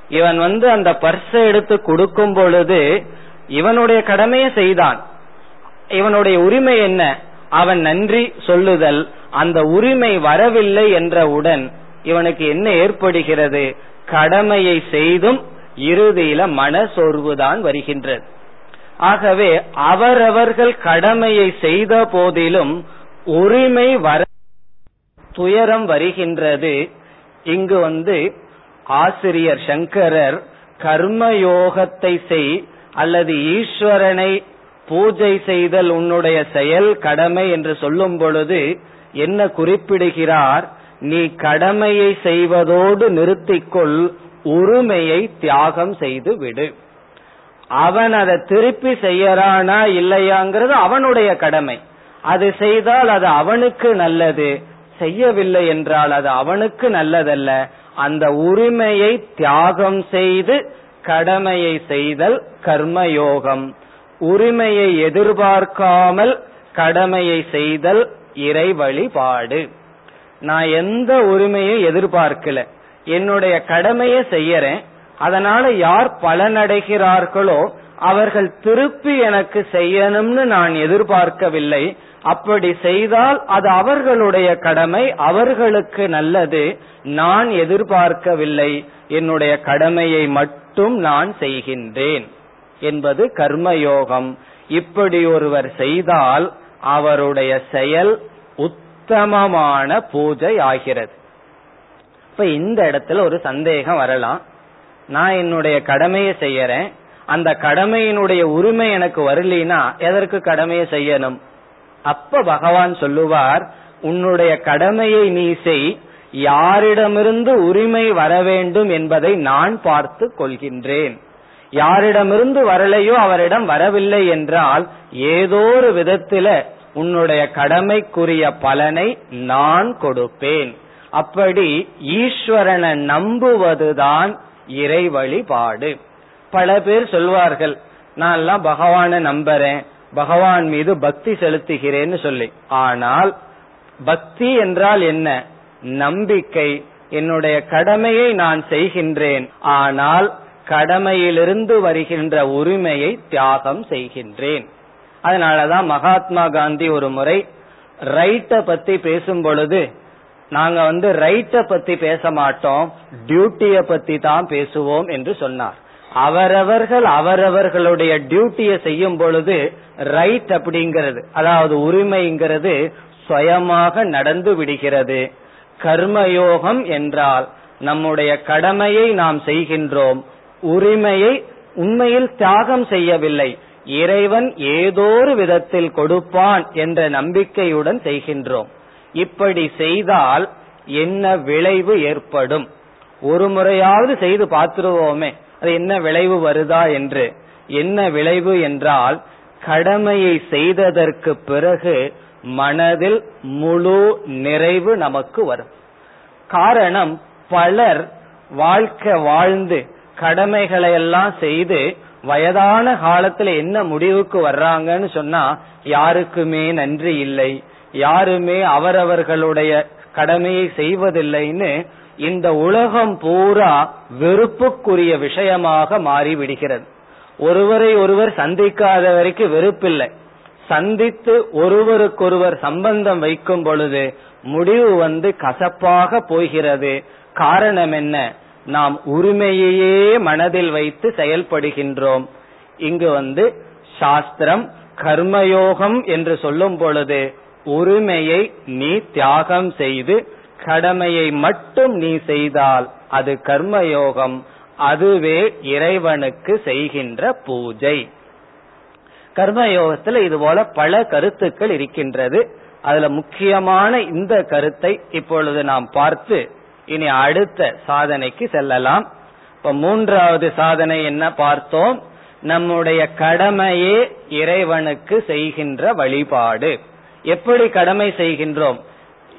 இவன் வந்து அந்த பர்ஸை எடுத்து கொடுக்கும் பொழுது இவனுடைய கடமையை செய்தான். இவனுடைய உரிமை என்ன? அவன் நன்றி சொல்லுதல். அந்த உரிமை வரவில்லை என்றவுடன் இவனுக்கு என்ன ஏற்படுகிறது? கடமையை செய்தும் இறுதியில மன சோர்வுதான் வருகின்றது. ஆகவே அவரவர்கள் கடமையை செய்த போதிலும் உரிமை வர துயரம் வருகின்றது. இங்கு வந்து ஆசிரியர் சங்கரர் கர்மயோகத்தை செய் அல்லது ஈஸ்வரனை பூஜை செய்தல் உன்னுடைய செயல் கடமை என்று சொல்லும் பொழுது என்ன குறிப்பிடுகிறார்? நீ கடமையை செய்வதோடு நிறுத்திக்கொள் உரிமையை தியாகம் செய்து விடு. அவன் அதை திருப்பி செய்யறானா இல்லையாங்கிறது அவனுடைய கடமை. அது செய்தால் அது அவனுக்கு நல்லது. செய்யவில்லை என்றால் அது அவனுக்கு நல்லதல்ல. அந்த உரிமையை தியாகம் செய்து கடமையை செய்தல் கர்மயோகம். உரிமையை எதிர்பார்க்காமல் கடமையை செய்தல் இறை வழிபாடு. நான் எந்த உரிமையும் எதிர்பார்க்கல. என்னுடைய கடமையை செய்யறேன். அதனால யார் பலனடைகிறார்களோ அவர்கள் திருப்பி எனக்கு செய்யணும்னு நான் எதிர்பார்க்கவில்லை. அப்படி செய்தால் அது அவர்களுடைய கடமை அவர்களுக்கு நல்லது. நான் எதிர்பார்க்கவில்லை. என்னுடைய கடமையை மட்டும் நான் செய்கின்றேன். என்பது கர்மயோகம். இப்படி ஒருவர் செய்தால் அவருடைய செயல் உத்தமமான பூஜை ஆகிறது. இப்ப இந்த இடத்துல ஒரு சந்தேகம் வரலாம். நான் என்னுடைய கடமையை செய்யறேன். அந்த கடமையினுடைய உரிமை எனக்கு வரலினா எதற்கு கடமையை செய்யணும்? அப்ப பகவான் சொல்லுவார் உன்னுடைய கடமையை நீ செய் யாரிடமிருந்து உரிமை வர வேண்டும் என்பதை நான் பார்த்து கொள்கின்றேன். யாரிடமிருந்து வரலையோ அவரிடம் வரவில்லை என்றால் ஏதோ ஒரு விதத்தில உன்னுடைய கடமைக்குரிய பலனை நான் கொடுப்பேன். அப்படி ஈஸ்வரனை நம்புவதுதான் இறை வழிபாடு பல பேர் சொல்வார்கள் நான் எல்லாம் பகவானை நம்புறேன் பகவான் மீது பக்தி செலுத்துகிறேன்னு சொல்லி. ஆனால் பக்தி என்றால் என்ன? நம்பிக்கை. என்னுடைய கடமையை நான் செய்கின்றேன். ஆனால் கடமையிலிருந்து வருகின்ற உரிமையை தியாகம் செய்கின்றேன். அதனாலதான் மகாத்மா காந்தி ஒரு முறை ரைட்ட பத்தி பேசும் பொழுது நாங்க வந்து ரைட்ட பத்தி பேச மாட்டோம் டியூட்டிய பத்தி தான் பேசுவோம் என்று சொன்னார். அவரவர்கள் அவரவர்களுடைய டியூட்டியை செய்யும் பொழுது ரைட் அப்படிங்கிறது. அதாவது உரிமைங்கிறது சுயமாக நடந்து விடுகிறது. கர்மயோகம் என்றால் நம்முடைய கடமையை நாம் செய்கின்றோம். உரிமையை உண்மையில் தியாகம் செய்யவில்லை. இறைவன் ஏதோ ஒரு விதத்தில் கொடுப்பான் என்ற நம்பிக்கையுடன் செய்கின்றோம். இப்படி செய்தால் என்ன விளைவு ஏற்படும்? ஒரு முறையாவது செய்து பார்த்துருவோமே. அது என்ன விளைவு வருதா என்று. என்ன விளைவு என்றால் கடமையை செய்ததற்கு பிறகு மனதில் முழு நிறைவு நமக்கு வரும். காரணம் பலர் வாழ்க்கை வாழ்ந்து கடமைகளை எல்லாம் செய்து வயதான காலத்துல என்ன முடிவுக்கு வர்றாங்கன்னு சொன்னா யாருக்குமே நன்றி இல்லை. யாருமே அவரவர்களுடைய கடமையை செய்வதில்லைன்னு இந்த உலகம் பூரா வெறுப்புக்குரிய விஷயமாக மாறிவிடுகிறது. ஒருவரை ஒருவர் சந்திக்காத வரைக்கும் வெறுப்பில்லை. சந்தித்து ஒருவருக்கொருவர் சம்பந்தம் வைக்கும் பொழுது முடிவு வந்து கசப்பாக போகிறது. காரணம் என்ன? நாம் உரிமையையே மனதில் வைத்து செயல்படுகின்றோம். இங்கு வந்து சாஸ்திரம் கர்மயோகம் என்று சொல்லும் பொழுது உரிமையை நீ தியாகம் செய்து கடமையை மட்டும் நீ செய்தால் அது கர்மயோகம் அதுவே இறைவனுக்கு செய்கின்ற பூஜை. கர்மயோகத்துல இது போல பல கருத்துக்கள் இருக்கின்றது. அதுல முக்கியமான இந்த கருத்தை இப்பொழுது நாம் பார்த்து இனி அடுத்த சாதனைக்கு செல்லலாம். இப்ப மூன்றாவது சாதனை என்ன பார்த்தோம்? நம்முடைய கடமையே இறைவனுக்கு செய்கின்ற வழிபாடு. எப்படி கடமை செய்கின்றோம்?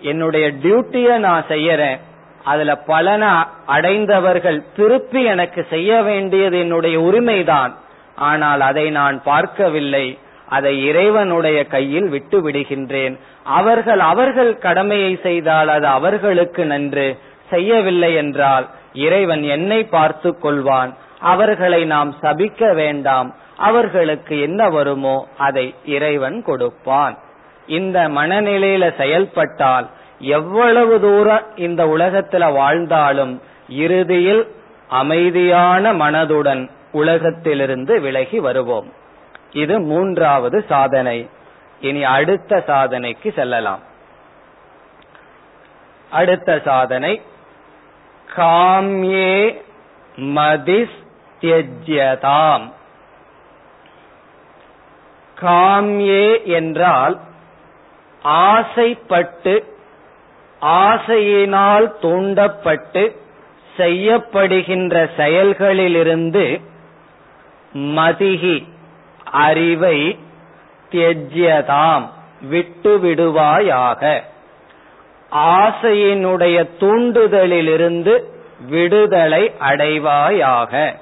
என்னுடைய டியூட்டிய நான் செய்யறேன். அதுல பலனை அடைந்தவர்கள் திருப்பி எனக்கு செய்ய வேண்டியது என்னுடைய உரிமைதான். ஆனால் அதை நான் பார்க்கவில்லை. அதை இறைவனுடைய கையில் விட்டு விடுகின்றேன். அவர்கள் அவர்கள் கடமையை செய்தால் அது அவர்களுக்கு நன்று. செய்யவில்லை என்றால் இறைவன் என்னை பார்த்து கொள்வான். அவர்களை நாம் சபிக்க வேண்டாம். அவர்களுக்கு என்ன வருமோ அதை இறைவன் கொடுப்பான். இந்த மனநிலையில செயல்பட்டால் எவ்வளவு தூரம் இந்த உலகத்துல வாழ்ந்தாலும் இறுதியில் அமைதியான மனதுடன் உலகத்திலிருந்து விலகி வருவோம். இது மூன்றாவது சாதனை. இனி அடுத்த சாதனைக்கு செல்லலாம். அடுத்த சாதனை. காம்யே மதிஸ்தியஜ்யதாம். காம்யே என்றால் ஆசைப்பட்டு ஆசையினால் தூண்டப்பட்டு செய்யப்படுகின்ற செயல்களிலிருந்து மதிகி அறிவை தியஜ்யதாம் விட்டு விடுவாயாக ஆசையினுடைய தூண்டுதலிலிருந்து விடுதலை அடைவாயாக.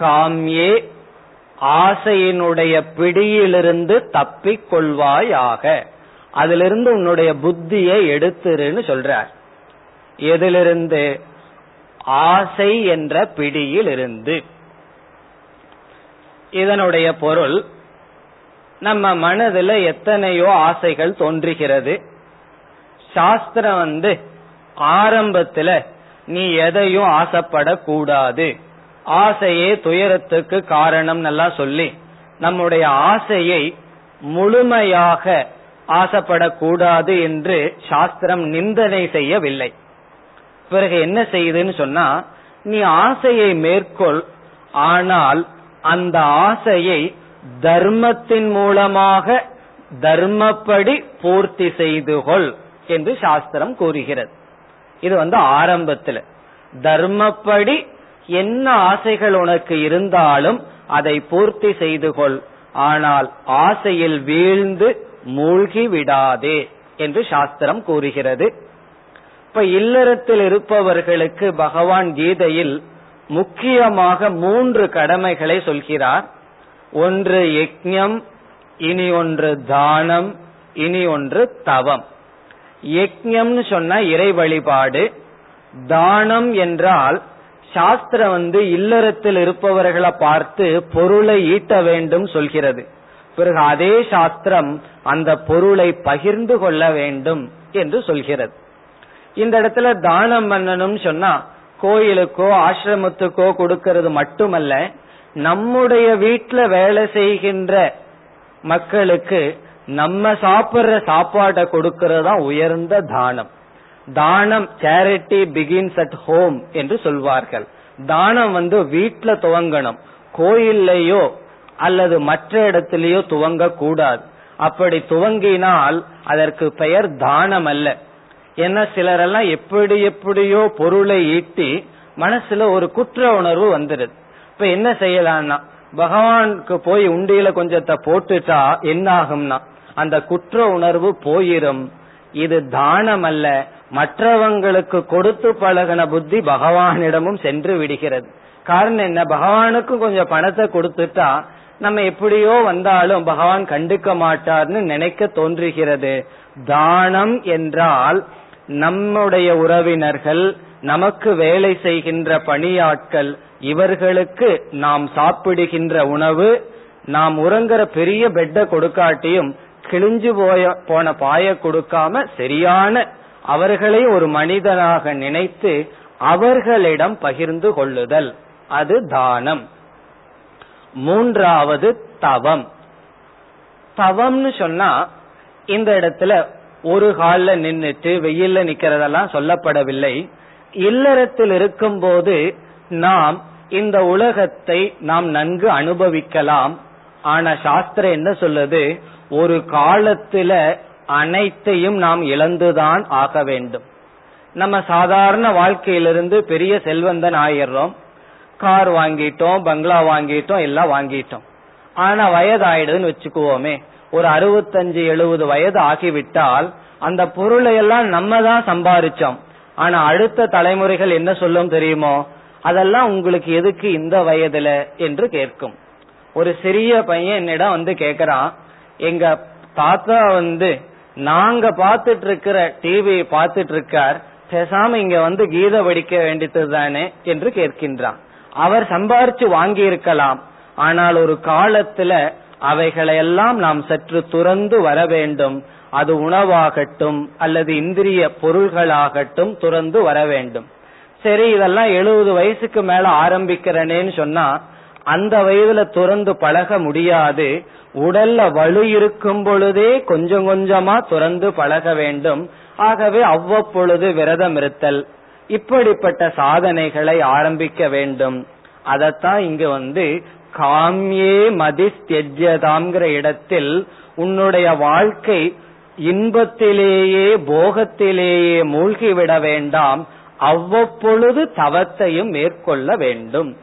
காம்யே ஆசையினுடைய பிடியிலிருந்து தப்பிக் கொள்வாயாக. அதிலிருந்து உன்னுடைய புத்தியை எடுத்துருன்னு சொல்றார். எதிலிருந்து? ஆசை என்ற பிடியில் இருந்து இதனுடைய பொருள் நம்ம மனதில் எத்தனையோ ஆசைகள் தோன்றுகிறது. சாஸ்திரம் வந்து ஆரம்பத்துல நீ எதையும் ஆசைப்படக்கூடாது. ஆசையே துயரத்துக்கு காரணம் நல்லா சொல்லி நம்முடைய ஆசையை முழுமையாக ஆசைப்படக்கூடாது என்று சாஸ்திரம் நிந்தனை செய்யவில்லை. பிறகு என்ன செய்யுதுன்னு சொன்னா நீ ஆசையை மேற்கொள் ஆனால் அந்த ஆசையை தர்மத்தின் மூலமாக தர்மப்படி பூர்த்தி செய்து கொள் என்று சாஸ்திரம் கூறுகிறது. இது வந்து ஆரம்பத்துல. தர்மப்படி என்ன ஆசைகள் உனக்கு இருந்தாலும் அதை பூர்த்தி செய்து கொள். ஆனால் ஆசையில் வீழ்ந்து மூழ்கி விடாதே என்று சாஸ்திரம் கூறுகிறது. இப்ப இல்லறத்தில் இருப்பவர்களுக்கு பகவான் கீதையில் முக்கியமாக மூன்று கடமைகளை சொல்கிறார். ஒன்று யக்ஞம் இனி ஒன்று தானம் இனி ஒன்று தவம். யக்ஞம்னு சொன்ன இறை வழிபாடு தானம் என்றால் சாஸ்திரம் வந்து இல்லறத்தில் இருப்பவர்களை பார்த்து பொருளை ஈட்ட வேண்டும் சொல்கிறது. பிறகு அதே சாஸ்திரம் அந்த பொருளை பகிர்ந்து கொள்ள வேண்டும் என்று சொல்கிறது. இந்த இடத்துல தானம் பண்ணணும்னு சொன்னா கோயிலுக்கோ ஆசிரமத்துக்கோ கொடுக்கறது மட்டுமல்ல நம்முடைய வீட்டுல வேலை செய்கின்ற மக்களுக்கு நம்ம சாப்பிடுற சாப்பாடை கொடுக்கறது தான் உயர்ந்த தானம். தானம் சேரிட்டி பிகின்ஸ் அட் ஹோம் என்று சொல்வார்கள். தானம் வந்து வீட்டுல துவங்கணும். கோயில்லையோ அல்லது மற்ற இடத்திலேயோ துவங்க கூடாது அப்படி துவங்கினால் அதற்கு பெயர் தானம் அல்ல. ஏன்னா சிலரெல்லாம் எப்படி எப்படியோ பொருளை ஈட்டி மனசுல ஒரு குற்ற உணர்வு வந்துடுது இப்ப என்ன செய்யலாம்னா பகவானுக்கு போய் உண்டியில கொஞ்சத்தை போட்டுட்டா என்ன ஆகும்னா அந்த குற்ற உணர்வு போயிரும். இது தானம் அல்ல. மற்றவங்களுக்கு கொடுத்து பழகின புத்தி பகவானிடமும் சென்று விடுகிறது. காரணம் என்ன? பகவானுக்கும் கொஞ்சம் பணத்தை கொடுத்துட்டா நம்ம எப்படியோ வந்தாலும் பகவான் கண்டுக்க மாட்டார்னு நினைக்க தோன்றுகிறது. தானம் என்றால் நம்முடைய உறவினர்கள் நமக்கு வேலை செய்கின்ற பணியாட்கள் இவர்களுக்கு நாம் சாப்பிடுகின்ற உணவு நாம் உறங்குற பெரிய பெட்டை கொடுக்காட்டியும் கிழிஞ்சு போய போன பாய கொடுக்காம சரியான அவர்களை ஒரு மனிதனாக நினைத்து அவர்களிடம் பகிர்ந்து கொள்ளுதல். அது தானம். மூன்றாவது தவம். தவம்னு சொன்னா இந்த இடத்துல ஒரு கால்ல நின்னுட்டு வெயில்ல நிக்கிறதெல்லாம் சொல்லப்படவில்லை. இல்லறத்தில் இருக்கும் போது நாம் இந்த உலகத்தை நாம் நன்கு அனுபவிக்கலாம். ஆனா சாஸ்திரம் என்ன சொல்லுது? ஒரு காலத்துல அனைத்தையும் நாம் இழந்துதான் ஆக வேண்டும். நம்ம சாதாரண வாழ்க்கையிலிருந்து பெரிய செல்வந்தன் ஆயிடுறோம். கார் வாங்கிட்டோம் பங்களா வாங்கிட்டோம் எல்லாம் வாங்கிட்டோம். ஆனா வயது ஆயிடுதுன்னு வச்சுக்குவோமே. ஒரு அறுபத்தஞ்சு எழுபது வயது ஆகிவிட்டால் அந்த பொருளை எல்லாம் நம்ம தான் சம்பாரிச்சோம். ஆனா அடுத்த தலைமுறைகள் என்ன சொல்லும் தெரியுமோ? அதெல்லாம் உங்களுக்கு எதுக்கு இந்த வயதுல என்று கேட்கும். ஒரு சிறிய பையன் என்னிடம் வந்து கேக்குறான் எங்க தாத்தா வந்து நாங்க பாத்துட்டு இருக்கிற டிவி பாத்துட்டு இருக்கார் பேசாம இங்க வந்து கீத படிக்க வேண்டியது தானே என்று கேட்கின்றான். அவர் சம்பாரிச்சு வாங்கி இருக்கலாம் ஆனால் ஒரு காலத்துல அவைகளையெல்லாம் நாம் சற்று துறந்து வர வேண்டும். அது உணவாகட்டும் அல்லது இந்திரிய பொருள்களாகட்டும் துறந்து வர வேண்டும். சரி இதெல்லாம் எழுபது வயசுக்கு மேல ஆரம்பிக்கிறனேன்னு சொன்னா அந்த வயதுல துறந்து பழக முடியாது. உடல்ல வலு இருக்கும் பொழுதே கொஞ்சம் கொஞ்சமா துறந்து பழக வேண்டும். ஆகவே அவ்வப்பொழுது விரதம் இருத்தல் இப்படிப்பட்ட சாதனைகளை ஆரம்பிக்க வேண்டும். அதத்தான் இங்கு வந்து காமியே மதிஸ்தியஜதாம்ங்கிற இடத்தில் உன்னுடைய வாழ்க்கை இன்பத்திலேயே போகத்திலேயே மூழ்கிவிட வேண்டாம். அவ்வப்பொழுது தவத்தையும் மேற்கொள்ள வேண்டும்.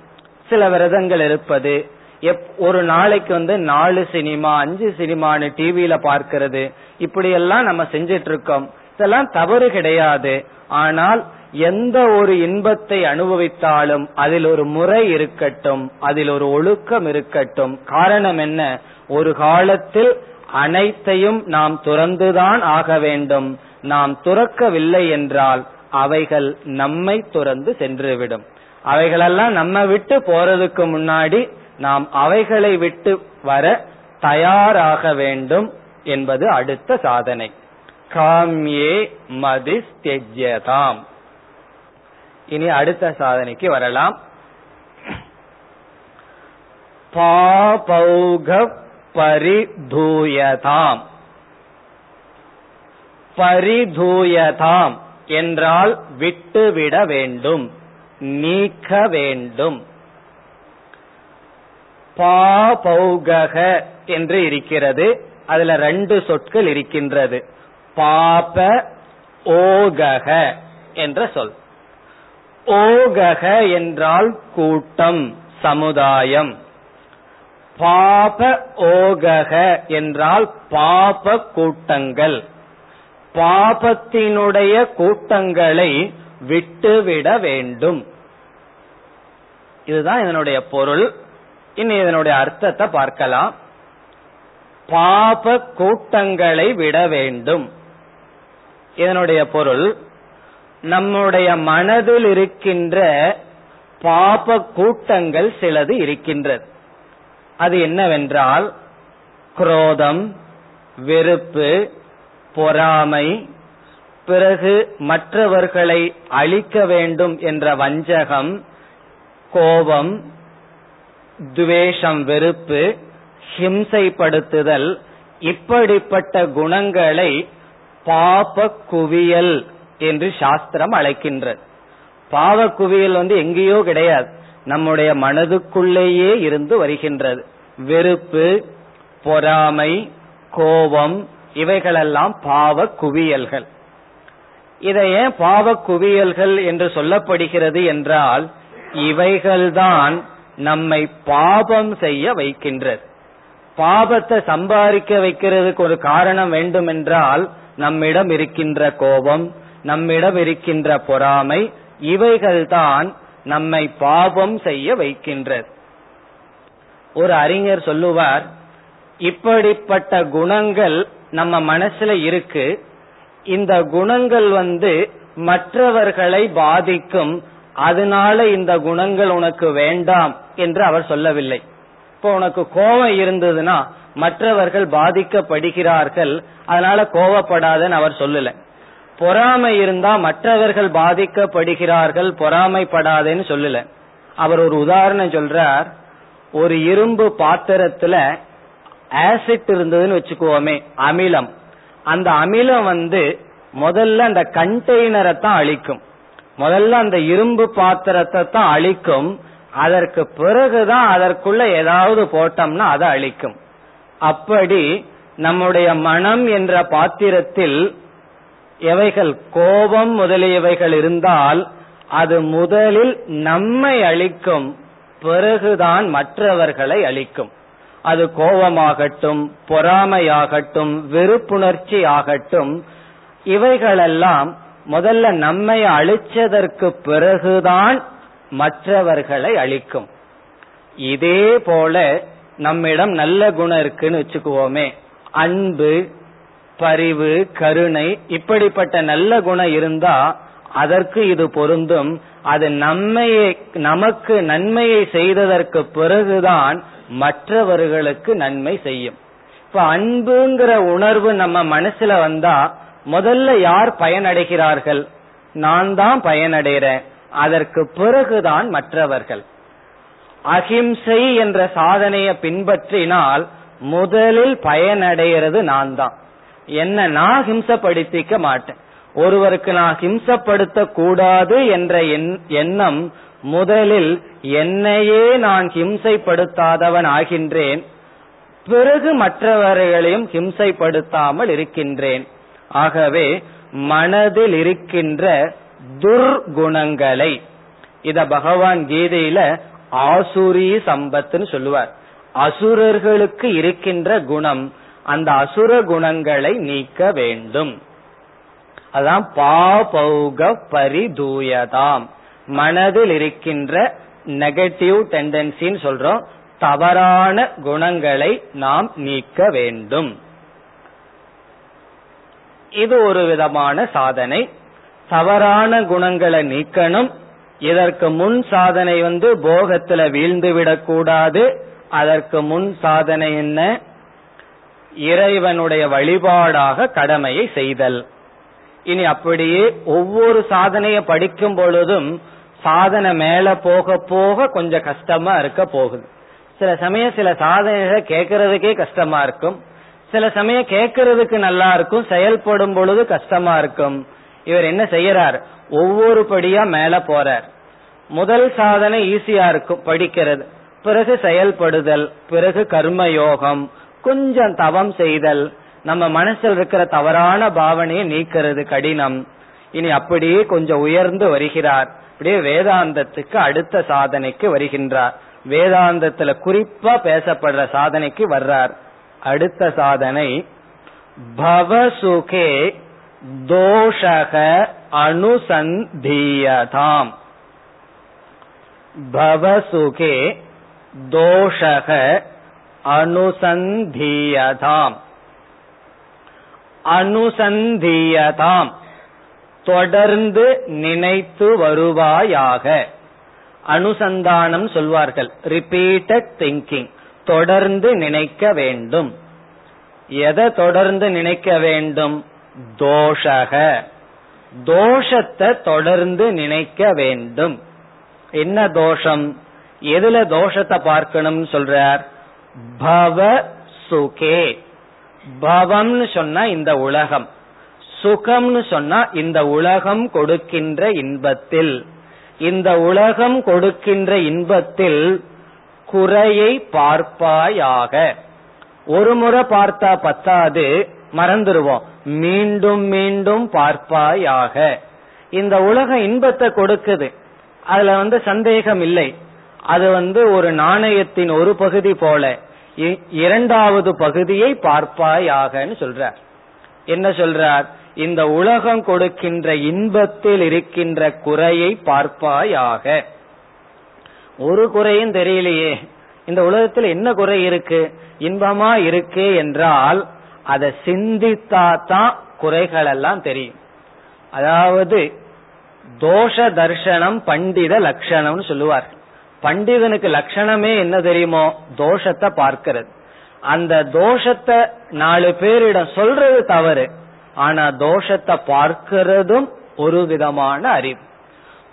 சில விரதங்கள் இருப்பது ஒரு நாளைக்கு வந்து நாலு சினிமா அஞ்சு சினிமான்னு டிவியில பார்க்கிறது இப்படி எல்லாம் நம்ம செஞ்சிட்டு இருக்கோம் இதெல்லாம் தவறு கிடையாது. ஆனால் எந்த ஒரு இன்பத்தை அனுபவித்தாலும் அதில் ஒரு முறை இருக்கட்டும் அதில் ஒரு ஒழுக்கம் இருக்கட்டும். காரணம் என்ன? ஒரு காலத்தில் அனைத்தையும் நாம் துறந்துதான் ஆக வேண்டும். நாம் துறக்கவில்லை என்றால் அவைகள் நம்மை துறந்து சென்றுவிடும். அவைகளெல்லாம் நம்ம விட்டு போறதுக்கு முன்னாடி நாம் அவைகளை விட்டு வர தயாராக வேண்டும் என்பது அடுத்த சாதனை. காமியே மதிஸ்தெஜ்யதாம் இனி அடுத்த சாதனைக்கு வரலாம். பாபௌக பரிதூயதாம் பரிதூயதாம் என்றால் விட்டுவிட வேண்டும். நீக்க வேண்டும். பாபௌகக என்று இருக்கிறது. அதுல ரெண்டு சொற்கள் இருக்கின்றது. பாப ஓகக என்ற சொல். ஓகக என்றால் கூட்டம் சமுதாயம். பாப ஓகக என்றால் பாப கூட்டங்கள். பாபத்தினுடைய கூட்டங்களை விட்டுவிட வேண்டும் இதுதான் இதனுடைய பொருள். இனி இதனுடைய அர்த்தத்தை பார்க்கலாம். பாப கூட்டங்களை விட வேண்டும் இதனுடைய பொருள் நம்முடைய மனதில் இருக்கின்ற பாப கூட்டங்கள் சிலது இருக்கின்றது. அது என்னவென்றால் குரோதம் வெறுப்பு பொறாமை பிறகு மற்றவர்களை அழிக்க வேண்டும் என்ற வஞ்சகம் கோபம் துவேஷம் வெறுப்பு ஹிம்சைப்படுத்துதல் இப்படிப்பட்ட குணங்களை பாப குவியல் என்று சாஸ்திரம் அழைக்கின்றது. பாவ குவியல் வந்து எங்கேயோ கிடையாது. நம்முடைய மனதுக்குள்ளேயே இருந்து வருகின்றது. வெறுப்பு பொறாமை கோபம் இவைகளெல்லாம் பாவ குவியல்கள் இதை ஏன் பாவ குவியல்கள் என்று சொல்லப்படுகிறது என்றால் இவைகள்தான் நம்மை பாபம் செய்ய வைக்கின்றது. பாபத்தை சம்பாதிக்க வைக்கிறதுக்கு ஒரு காரணம் வேண்டும் என்றால் நம்மிடம் இருக்கின்ற கோபம் நம்மிடம் இருக்கின்ற பொறாமை இவைகள்தான் நம்மை பாபம் செய்ய வைக்கின்றது. ஒரு அறிஞர் சொல்லுவார் இப்படிப்பட்ட குணங்கள் நம்ம மனசுல இருக்கு இந்த குணங்கள் வந்து மற்றவர்களை பாதிக்கும். அதனால இந்த குணங்கள் உனக்கு வேண்டாம் என்று அவர் சொல்லவில்லை. இப்போ உனக்கு கோபம் இருந்ததுன்னா மற்றவர்கள் பாதிக்கப்படுகிறார்கள். அதனால கோவப்படாதன்னு அவர் சொல்லல. பொறாமை இருந்தா மற்றவர்கள் பாதிக்கப்படுகிறார்கள் பொறாமைப்படாதேன்னு சொல்லல. அவர் ஒரு உதாரணம் சொல்றார். ஒரு இரும்பு பாத்திரத்துல ஆசிட் இருந்ததுன்னு வச்சுக்கோமே அமிலம். அந்த அமிலம் வந்து முதல்ல அந்த கண்டெய்னரை தான் அழிக்கும். முதல்ல அந்த இரும்பு பாத்திரத்தை தான் அழிக்கும். அதற்கு பிறகுதான் அதற்குள்ள ஏதாவது போட்டோம்னா அதை அழிக்கும். அப்படி நம்முடைய மனம் என்ற பாத்திரத்தில் எவைகள் கோபம் முதலியவைகள் இருந்தால் அது முதலில் நம்மை அழிக்கும் பிறகுதான் மற்றவர்களை அழிக்கும். அது கோபமாகட்டும் பொறாமையாகட்டும் வெறுப்புணர்ச்சி ஆகட்டும் இவைகளெல்லாம் முதல்ல நம்மை அழிச்சதற்கு பிறகுதான் மற்றவர்களை அழிக்கும். இதே போல நம்மிடம் நல்ல குணம் இருக்குன்னு வச்சுக்குவோமே. அன்பு பரிவு கருணை இப்படிப்பட்ட நல்ல குணம் இருந்தா அதற்கு இது பொருந்தும். அது நம்மையை நமக்கு நன்மையை செய்ததற்கு பிறகுதான் மற்றவர்களுக்கு நன்மை செய்யும். இப்ப அன்புங்கிற உணர்வு நம்ம மனசுல வந்தா முதல்ல யார் பயனடைகிறார்கள்? நான் தான் பயனடைகிறேன் அதற்கு பிறகுதான் மற்றவர்கள். அகிம்சை என்ற சாதனையை பின்பற்றினால் முதலில் பயனடைகிறது நான் தான். என்ன நான் ஹிம்சப்படுத்திக்க மாட்டேன். ஒருவருக்கு நான் ஹிம்சப்படுத்த கூடாது என்ற எண்ணம் முதலில் என்னையே நான் ஹிம்சைப்படுத்தாதவன் ஆகின்றேன். பிறகு மற்றவர்களையும் ஹிம்சைப்படுத்தாமல் இருக்கின்றேன். ஆகவே மனதில் இருக்கின்ற துர்குணங்களை இத பகவான் கீதையில ஆசுரி சம்பத்துன்னு சொல்லுவார். அசுரர்களுக்கு இருக்கின்ற குணம் அந்த அசுர குணங்களை நீக்க வேண்டும். அதான் பாபௌக பரிதூயதாம். மனதில் இருக்கின்ற நெகட்டிவ் டெண்டன்சின்னு சொல்றோம். தவறான குணங்களை நாம் நீக்க வேண்டும். இது ஒரு விதமான சாதனை. தவறான குணங்களை நீக்கணும். இதற்கு முன் சாதனை வந்து போகத்துல வீழ்ந்து விடக்கூடாது. அதற்கு முன் சாதனை என்ன? இறைவனுடைய வழிபாடாக கடமையை செய்தல். இனி அப்படியே ஒவ்வொரு சாதனையை படிக்கும் பொழுதும் சாதனை மேல போக போக கொஞ்சம் கஷ்டமா இருக்க போகுது. சில சமயம் சில சாதனைகளை கேட்கறதுக்கே கஷ்டமா இருக்கும். சில சமயம் கேட்கறதுக்கு நல்லா இருக்கும். செயல்படும் பொழுது கஷ்டமா இருக்கும். இவர் என்ன செய்யறார்? ஒவ்வொரு படியா மேல போறார். முதல் சாதனை ஈஸியா இருக்கும் படிக்கிறது. பிறகு செயல்படுதல் பிறகு கர்ம யோகம் கொஞ்சம் தவம் செய்தல். நம்ம மனசில் இருக்கிற தவறான பாவனையை நீக்கிறது கடினம். இனி அப்படியே கொஞ்சம் உயர்ந்து வருகிறார். அப்படியே வேதாந்தத்துக்கு அடுத்த சாதனைக்கு வருகின்றார். வேதாந்தத்துல குறிப்பா பேசப்படுற சாதனைக்கு வர்றார். அடுத்த சாதனை பவசுகே தோஷக அனுசந்தீயதாம். பவசுகே தோஷக அனுசந்தீயதாம். அனுசந்தீயதாம். தொடர்ந்து நினைத்து வருவாயாக. அனுசந்தானம் சொல்வார்கள். ரிப்பீட்டட் திங்கிங் தொடர்ந்து நினைக்க வேண்டும். எதை தொடர்ந்து நினைக்க வேண்டும்? தோஷக. தோஷத்தை தொடர்ந்து நினைக்க வேண்டும். என்ன தோஷம்? எதுல தோஷத்தை பார்க்கணும் சொல்றார்? பவ சுகே. பவம்னு சொன்னா இந்த உலகம். சுகம்னு சொன்னா இந்த உலகம் கொடுக்கின்ற இன்பத்தில். இந்த உலகம் கொடுக்கின்ற இன்பத்தில் குறையை பார்ப்பாயாக. ஒரு முறை பார்த்தா பத்தாது மறந்துடுவோம் மீண்டும் மீண்டும் பார்ப்பாயாக. இந்த உலகம் இன்பத்தை கொடுக்குது. அதுல வந்து சந்தேகம் இல்லை. அது வந்து ஒரு நாணயத்தின் ஒரு பகுதி போல இரண்டாவது பகுதியை பார்ப்பாயாகன்னு சொல்றார். என்ன சொல்றார்? இந்த உலகம் கொடுக்கின்ற இன்பத்தில் இருக்கின்ற குறையை பார்ப்பாயாக. ஒரு குறையும் தெரியலையே. இந்த உலகத்தில் என்ன குறை இருக்கு? இன்பமா இருக்கு என்றால் அதை சிந்தித்தா தான் குறைகள் எல்லாம் தெரியும். அதாவது தோஷ தர்ஷனம் பண்டித லட்சணம்னு சொல்லுவார் பண்டிதனுக்கு லட்சணமே என்ன தெரியுமோ? தோஷத்தை பார்க்கிறது. அந்த தோஷத்தை நாலு பேரிடம் சொல்றது தவறு. ஆனா தோஷத்தை பார்க்கிறதும் ஒரு விதமான அறிவு.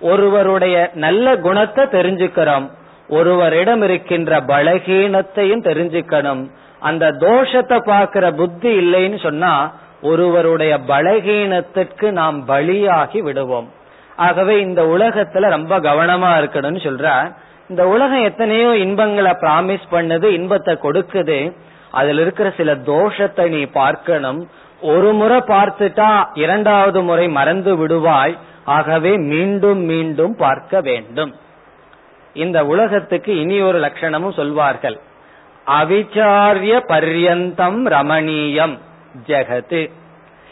ஒருவருடைய நல்ல குணத்தை தெரிஞ்சுக்கிறோம் ஒருவரிடம் இருக்கின்ற பலகீனத்தையும் தெரிஞ்சுக்கணும். அந்த தோஷத்தை பார்க்கிற புத்தி இல்லைன்னு சொன்னா ஒருவருடைய பலகீனத்திற்கு நாம் பலியாகி விடுவோம். ஆகவே இந்த உலகத்துல ரொம்ப கவனமா இருக்கணும்னு சொல்ற. இந்த உலகம் எத்தனையோ இன்பங்களை பிராமிஸ் பண்ணுது இன்பத்தை கொடுக்குது. அதுல இருக்கிற சில தோஷத்தை நீ பார்க்கணும். ஒரு முறை பார்த்துட்டா இரண்டாவது முறை மறந்து விடுவாய். ஆகவே மீண்டும் மீண்டும் பார்க்க வேண்டும். இந்த உலகத்துக்கு இனி ஒரு லட்சணமும் சொல்வார்கள். அவிச்சாரிய பர்யந்தம் ரமணீயம் ஜெகத்து.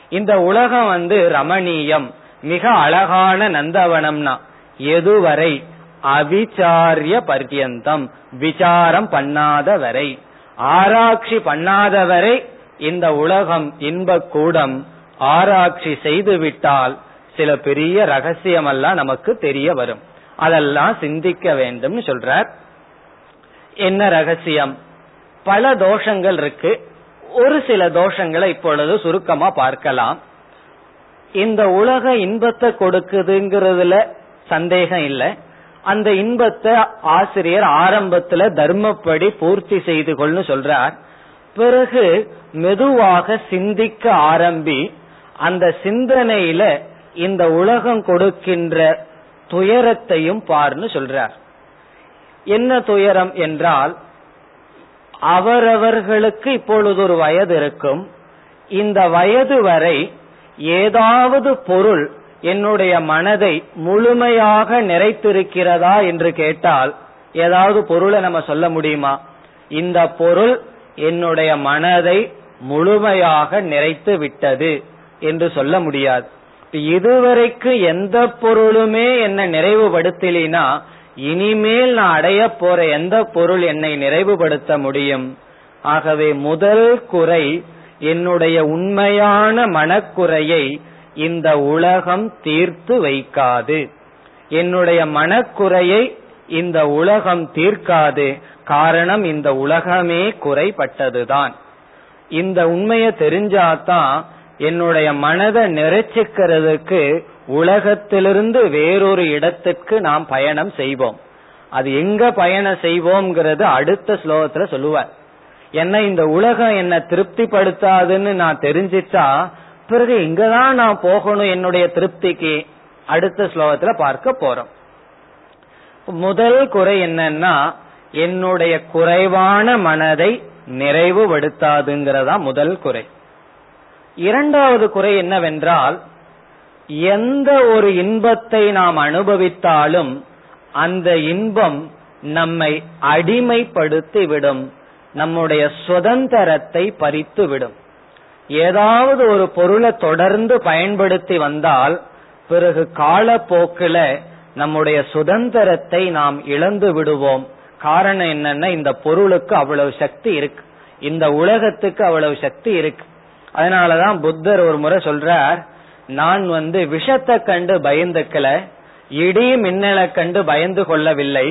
இந்த உலகம் வந்து ரமணீயம். மிக அழகான நந்தவனம்னா எதுவரை? அவிச்சாரிய பர்யந்தம். விசாரம் பண்ணாத வரை ஆராய்ச்சி பண்ணாத வரை இந்த உலகம் இன்பக் கூடம் ஆராய்ச்சி செய்து விட்டால் சில பெரிய ரகசியம் எல்லாம் நமக்கு தெரிய வரும். அதெல்லாம் சிந்திக்க வேண்டும்னு சொல்றார். என்ன ரகசியம்? பல தோஷங்கள் இருக்கு. ஒரு சில தோஷங்களை இப்பொழுது சுருக்கமா பார்க்கலாம். இந்த உலக இன்பத்தை கொடுக்குதுங்கிறதுல சந்தேகம் இல்லை. அந்த இன்பத்தை ஆசிரியர் ஆரம்பத்துல தர்மப்படி பூர்த்தி செய்து கொள்ளு சொல்றார். பிறகு மெதுவாக சிந்திக்க ஆரம்பி அந்த சிந்தனையில இந்த உலகம் கொடுக்கின்ற துயரத்தையும் பார்னு சொல்றார். என்ன துயரம் என்றால் அவரவர்களுக்கு இப்பொழுது ஒரு வயது இருக்கும். இந்த வயது வரை ஏதாவது பொருள் என்னுடைய மனதை முழுமையாக நிறைத்திருக்கிறதா என்று கேட்டால் ஏதாவது பொருளை நம்ம சொல்ல முடியுமா? இந்த பொருள் என்னுடைய மனதை முழுமையாக நிறைத்து விட்டது என்று சொல்ல முடியாது. இதுவரைக்கும் எந்த பொருளுமே என்னை நிறைவுபடுத்தலினா இனிமேல் நான் அடைய போற எந்த பொருள் என்னை நிறைவுபடுத்த முடியும்? ஆகவே முதல் குறை என்னுடைய உண்மையான மனக்குறையை இந்த உலகம் தீர்த்து வைக்காது. என்னுடைய மனக்குறையை இந்த உலகம் தீர்க்காது. காரணம் இந்த உலகமே குறைபட்டதுதான். இந்த உண்மையை தெரிஞ்சாதான் என்னுடைய மனதை நிறைச்சிக்கிறதுக்கு உலகத்திலிருந்து வேறொரு இடத்துக்கு நாம் பயணம் செய்வோம். அது எங்க பயணம் செய்வோம்ங்கிறது அடுத்த ஸ்லோகத்துல சொல்லுவார். என்ன இந்த உலகம் என்ன திருப்திப்படுத்தாதுன்னு நான் தெரிஞ்சிச்சா பிறகு எங்கதான் நான் போகணும் என்னுடைய திருப்திக்கு? அடுத்த ஸ்லோகத்துல பார்க்க போறோம். முதல் குறை என்னன்னா என்னுடைய குறைவான மனதை நிறைவுபடுத்தாதுங்கிறதா முதல் குறை. இரண்டாவது குறை என்னவென்றால் எந்த ஒரு இன்பத்தை நாம் அனுபவித்தாலும் அந்த இன்பம் நம்மை அடிமைப்படுத்தி விடும் நம்முடைய சுதந்திரத்தை பறித்து விடும் ஏதாவது ஒரு பொருளை தொடர்ந்து பயன்படுத்தி வந்தால் பிறகு காலப்போக்கில நம்முடைய சுதந்திரத்தை நாம் இழந்து விடுவோம் காரணம் என்னன்னா இந்த பொருளுக்கு அவ்வளவு சக்தி இருக்கு. இந்த உலகத்துக்கு அவ்வளவு சக்தி இருக்கு. அதனாலதான் புத்தர் ஒரு முறை சொல்றார் நான் வந்து விஷத்தை கண்டு பயந்துக்கல இடி மின்னலை கண்டு பயந்து கொள்ளவில்லை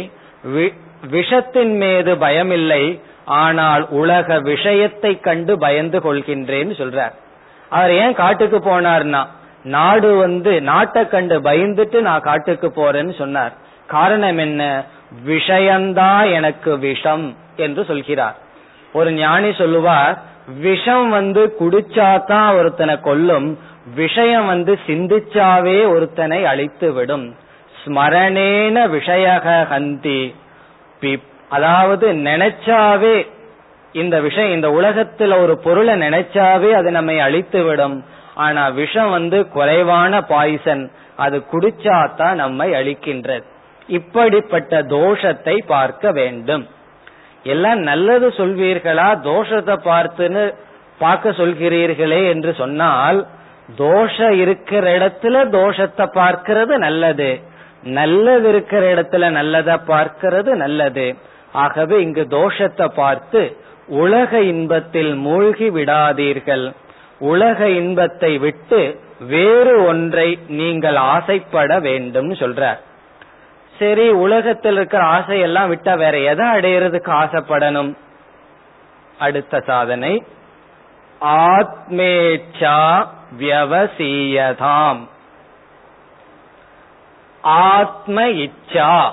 விஷத்தின் மீது பயமில்லை ஆனால் உலக விஷயத்தை கண்டு பயந்து கொள்கின்றேன்னு சொல்றார். அவர் ஏன் காட்டுக்கு போனார்னா நாடு வந்து நாட்டை கண்டு பயந்துட்டு நான் காட்டுக்கு போறேன்னு சொன்னார். காரணம் என்ன? விஷயந்தா எனக்கு விஷம் என்று சொல்கிறார். ஒரு ஞானி சொல்லுவார் விஷம் வந்து குடிச்சாதான் ஒருத்தனை கொல்லும் விஷயம் வந்து சிந்திச்சாவே ஒருத்தனை அழித்து விடும் ஸ்மரணேன விஷயக ஹந்தி. அதாவது நினைச்சாவே இந்த விஷயம் இந்த உலகத்துல ஒரு பொருளை நினைச்சாவே அது நம்மை அழித்து விடும் ஆனா விஷம் வந்து குறைவான பாய்சன் அது குடிச்சாதான் நம்மை அழிக்கின்றது. இப்படிப்பட்ட தோஷத்தை பார்க்க வேண்டும். எல்லாம் நல்லது சொல்வீர்களா? தோஷத்தை பார்த்துன்னு பார்க்க சொல்கிறீர்களே என்று சொன்னால் தோஷம் இருக்கிற இடத்துல தோஷத்தை பார்க்கிறது நல்லது. நல்லது இருக்கிற இடத்துல நல்லத பார்க்கிறது நல்லது. ஆகவே இங்கு தோஷத்தை பார்த்து உலக இன்பத்தில் மூழ்கி விடாதீர்கள். உலக இன்பத்தை விட்டு வேறு ஒன்றை நீங்கள் ஆசைப்பட வேண்டும் சொல்றார். சரி உலகத்தில் இருக்கிற ஆசையெல்லாம் விட்டா வேற எதை அடையிறதுக்கு ஆசைப்படணும்? அடுத்த சாதனை ஆத்மேச்சா வியவசீயதாம். ஆத்ம இச்சா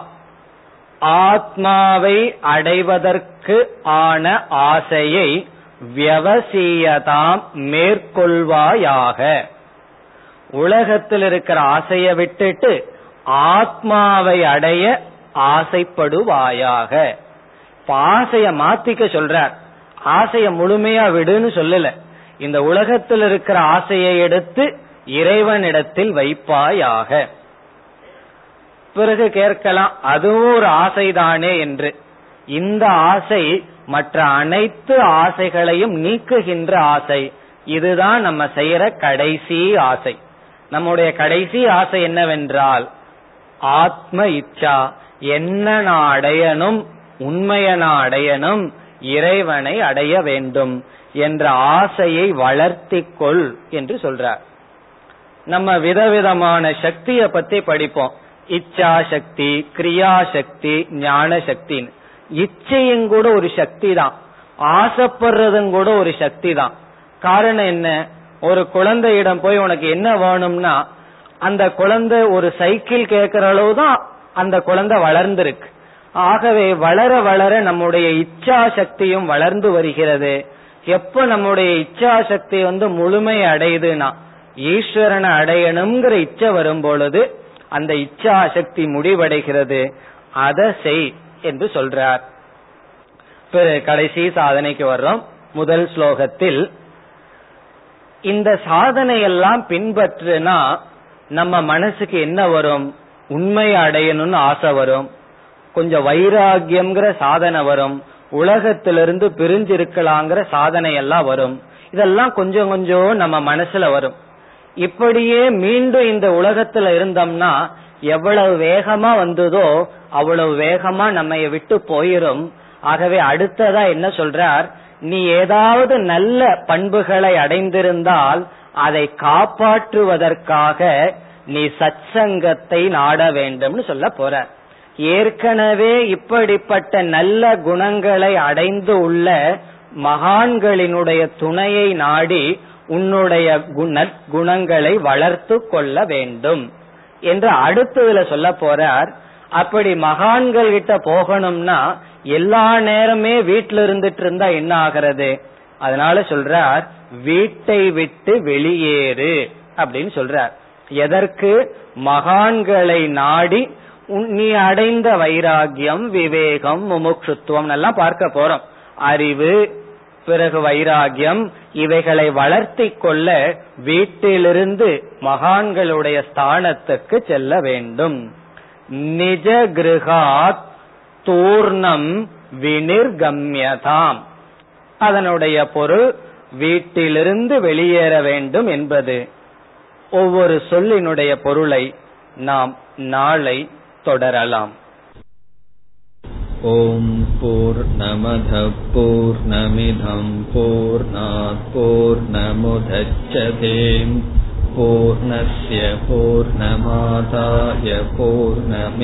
ஆத்மாவை அடைவதற்கு ஆன ஆசையை வியவசீயதாம் மேற்கொள்வாயாக. உலகத்தில் இருக்கிற ஆசையை விட்டுட்டு ஆத்மாவை அடைய ஆசைப்படுவாயாக. ஆசைய மாத்திக்க சொல்றார். ஆசைய முழுமையா விடுன்னு சொல்லல. இந்த உலகத்தில் இருக்கிற ஆசையை எடுத்து இறைவனிடத்தில் வைப்பாயாக. பிறகு கேட்கலாம் அதுவும் ஒரு ஆசைதானே என்று. இந்த ஆசை மற்ற அனைத்து ஆசைகளையும் நீக்குகின்ற ஆசை. இதுதான் நம்ம செய்யற கடைசி ஆசை. நம்முடைய கடைசி ஆசை என்னவென்றால் ஆத்ம இச்சா. என்ன நான் அடையணும் உண்மைய நான் அடையணும் இறைவனை அடைய வேண்டும் என்ற ஆசையை வளர்த்திக்கொள் என்று சொல்றார். நம்ம விதவிதமான சக்தியை பத்தி படிப்போம். இச்சா சக்தி கிரியா சக்தி ஞான சக்தின்னு. இச்சையும் கூட ஒரு சக்தி தான். ஆசைப்படுறதும் கூட ஒரு சக்தி தான். காரணம் என்ன? ஒரு குழந்தையிடம் போய் உனக்கு என்ன வேணும்னா அந்த குழந்தை ஒரு சைக்கிள் கேட்கிற அளவு தான் அந்த குழந்தை வளர்ந்திருக்கு. ஆகவே வளர வளர நம்முடைய இச்சா சக்தியும் வளர்ந்து வருகிறது. எப்ப நம்முடைய இச்சா சக்தி வந்து முழுமை அடையுதுன்னா ஈஸ்வரனை அடையணுங்கிற இச்சை வரும் பொழுது அந்த இச்சா சக்தி முடிவடைகிறது. அதை செய் என்று சொல்றார். பிறகு கடைசி சாதனைக்கு வர்றோம். முதல் ஸ்லோகத்தில் இந்த சாதனையெல்லாம் பின்பற்றுனா நம்ம மனசுக்கு என்ன வரும்? உண்மை அடையணும்னு ஆசை வரும். கொஞ்சம் வைராகியம்ங்கிற சாதனை வரும். உலகத்திலிருந்து பிரிஞ்சிருக்கலாங்கிற சாதனை எல்லாம் வரும். இதெல்லாம் கொஞ்சம் கொஞ்சம் நம்ம மனசுல வரும். இப்படியே மீண்டும் இந்த உலகத்துல இருந்தோம்னா எவ்வளவு வேகமா வந்ததோ அவ்வளவு வேகமா நம்ம விட்டு போயிரும். ஆகவே அடுத்ததா என்ன சொல்றார்? நீ ஏதாவது நல்ல பண்புகளை அடைந்திருந்தால் அதை காப்பாற்றுவதற்காக நீ சச்சங்கத்தை நாட வேண்டும்னு சொல்ல போற. ஏற்கனவே இப்படிப்பட்ட நல்ல குணங்களை அடைந்து உள்ள மகான்களினுடைய துணையை நாடி உன்னுடைய குணங்களை வளர்த்து கொள்ள வேண்டும் என்று அடுத்ததுல சொல்ல போறார். அப்படி மகான்கள் கிட்ட போகணும்னா எல்லா நேரமே வீட்டில இருந்துட்டு இருந்தா என்ன ஆகிறது? அதனால சொல்றார் வீட்டை விட்டு வெளியேறு அப்படின்னு சொல்றார். எதற்கு? மகான்களை நாடி நீ அடைந்த வைராகியம் விவேகம் முமுட்சுத்துவம் எல்லாம் பார்க்க போறோம். அறிவு பிறகு வைராகியம் இவைகளை வளர்த்தி கொள்ள வீட்டிலிருந்து மகான்களுடைய ஸ்தானத்துக்கு செல்ல வேண்டும். நிஜ கிருகாத் தூர்ணம் வினிர்கம்யதாம். அதனுடைய பொருள் வீட்டிலிருந்து வெளியேற வேண்டும் என்பது ஒவ்வொரு சொல்லினுடைய பொருளை நாம் நாளை தொடரலாம் ஓம் போர் நமத போர் நமிதம் போர் போர் நமுதச்சதேம் पूर्णस्य पूर्णमादाय पूर्णमेवावशिष्यते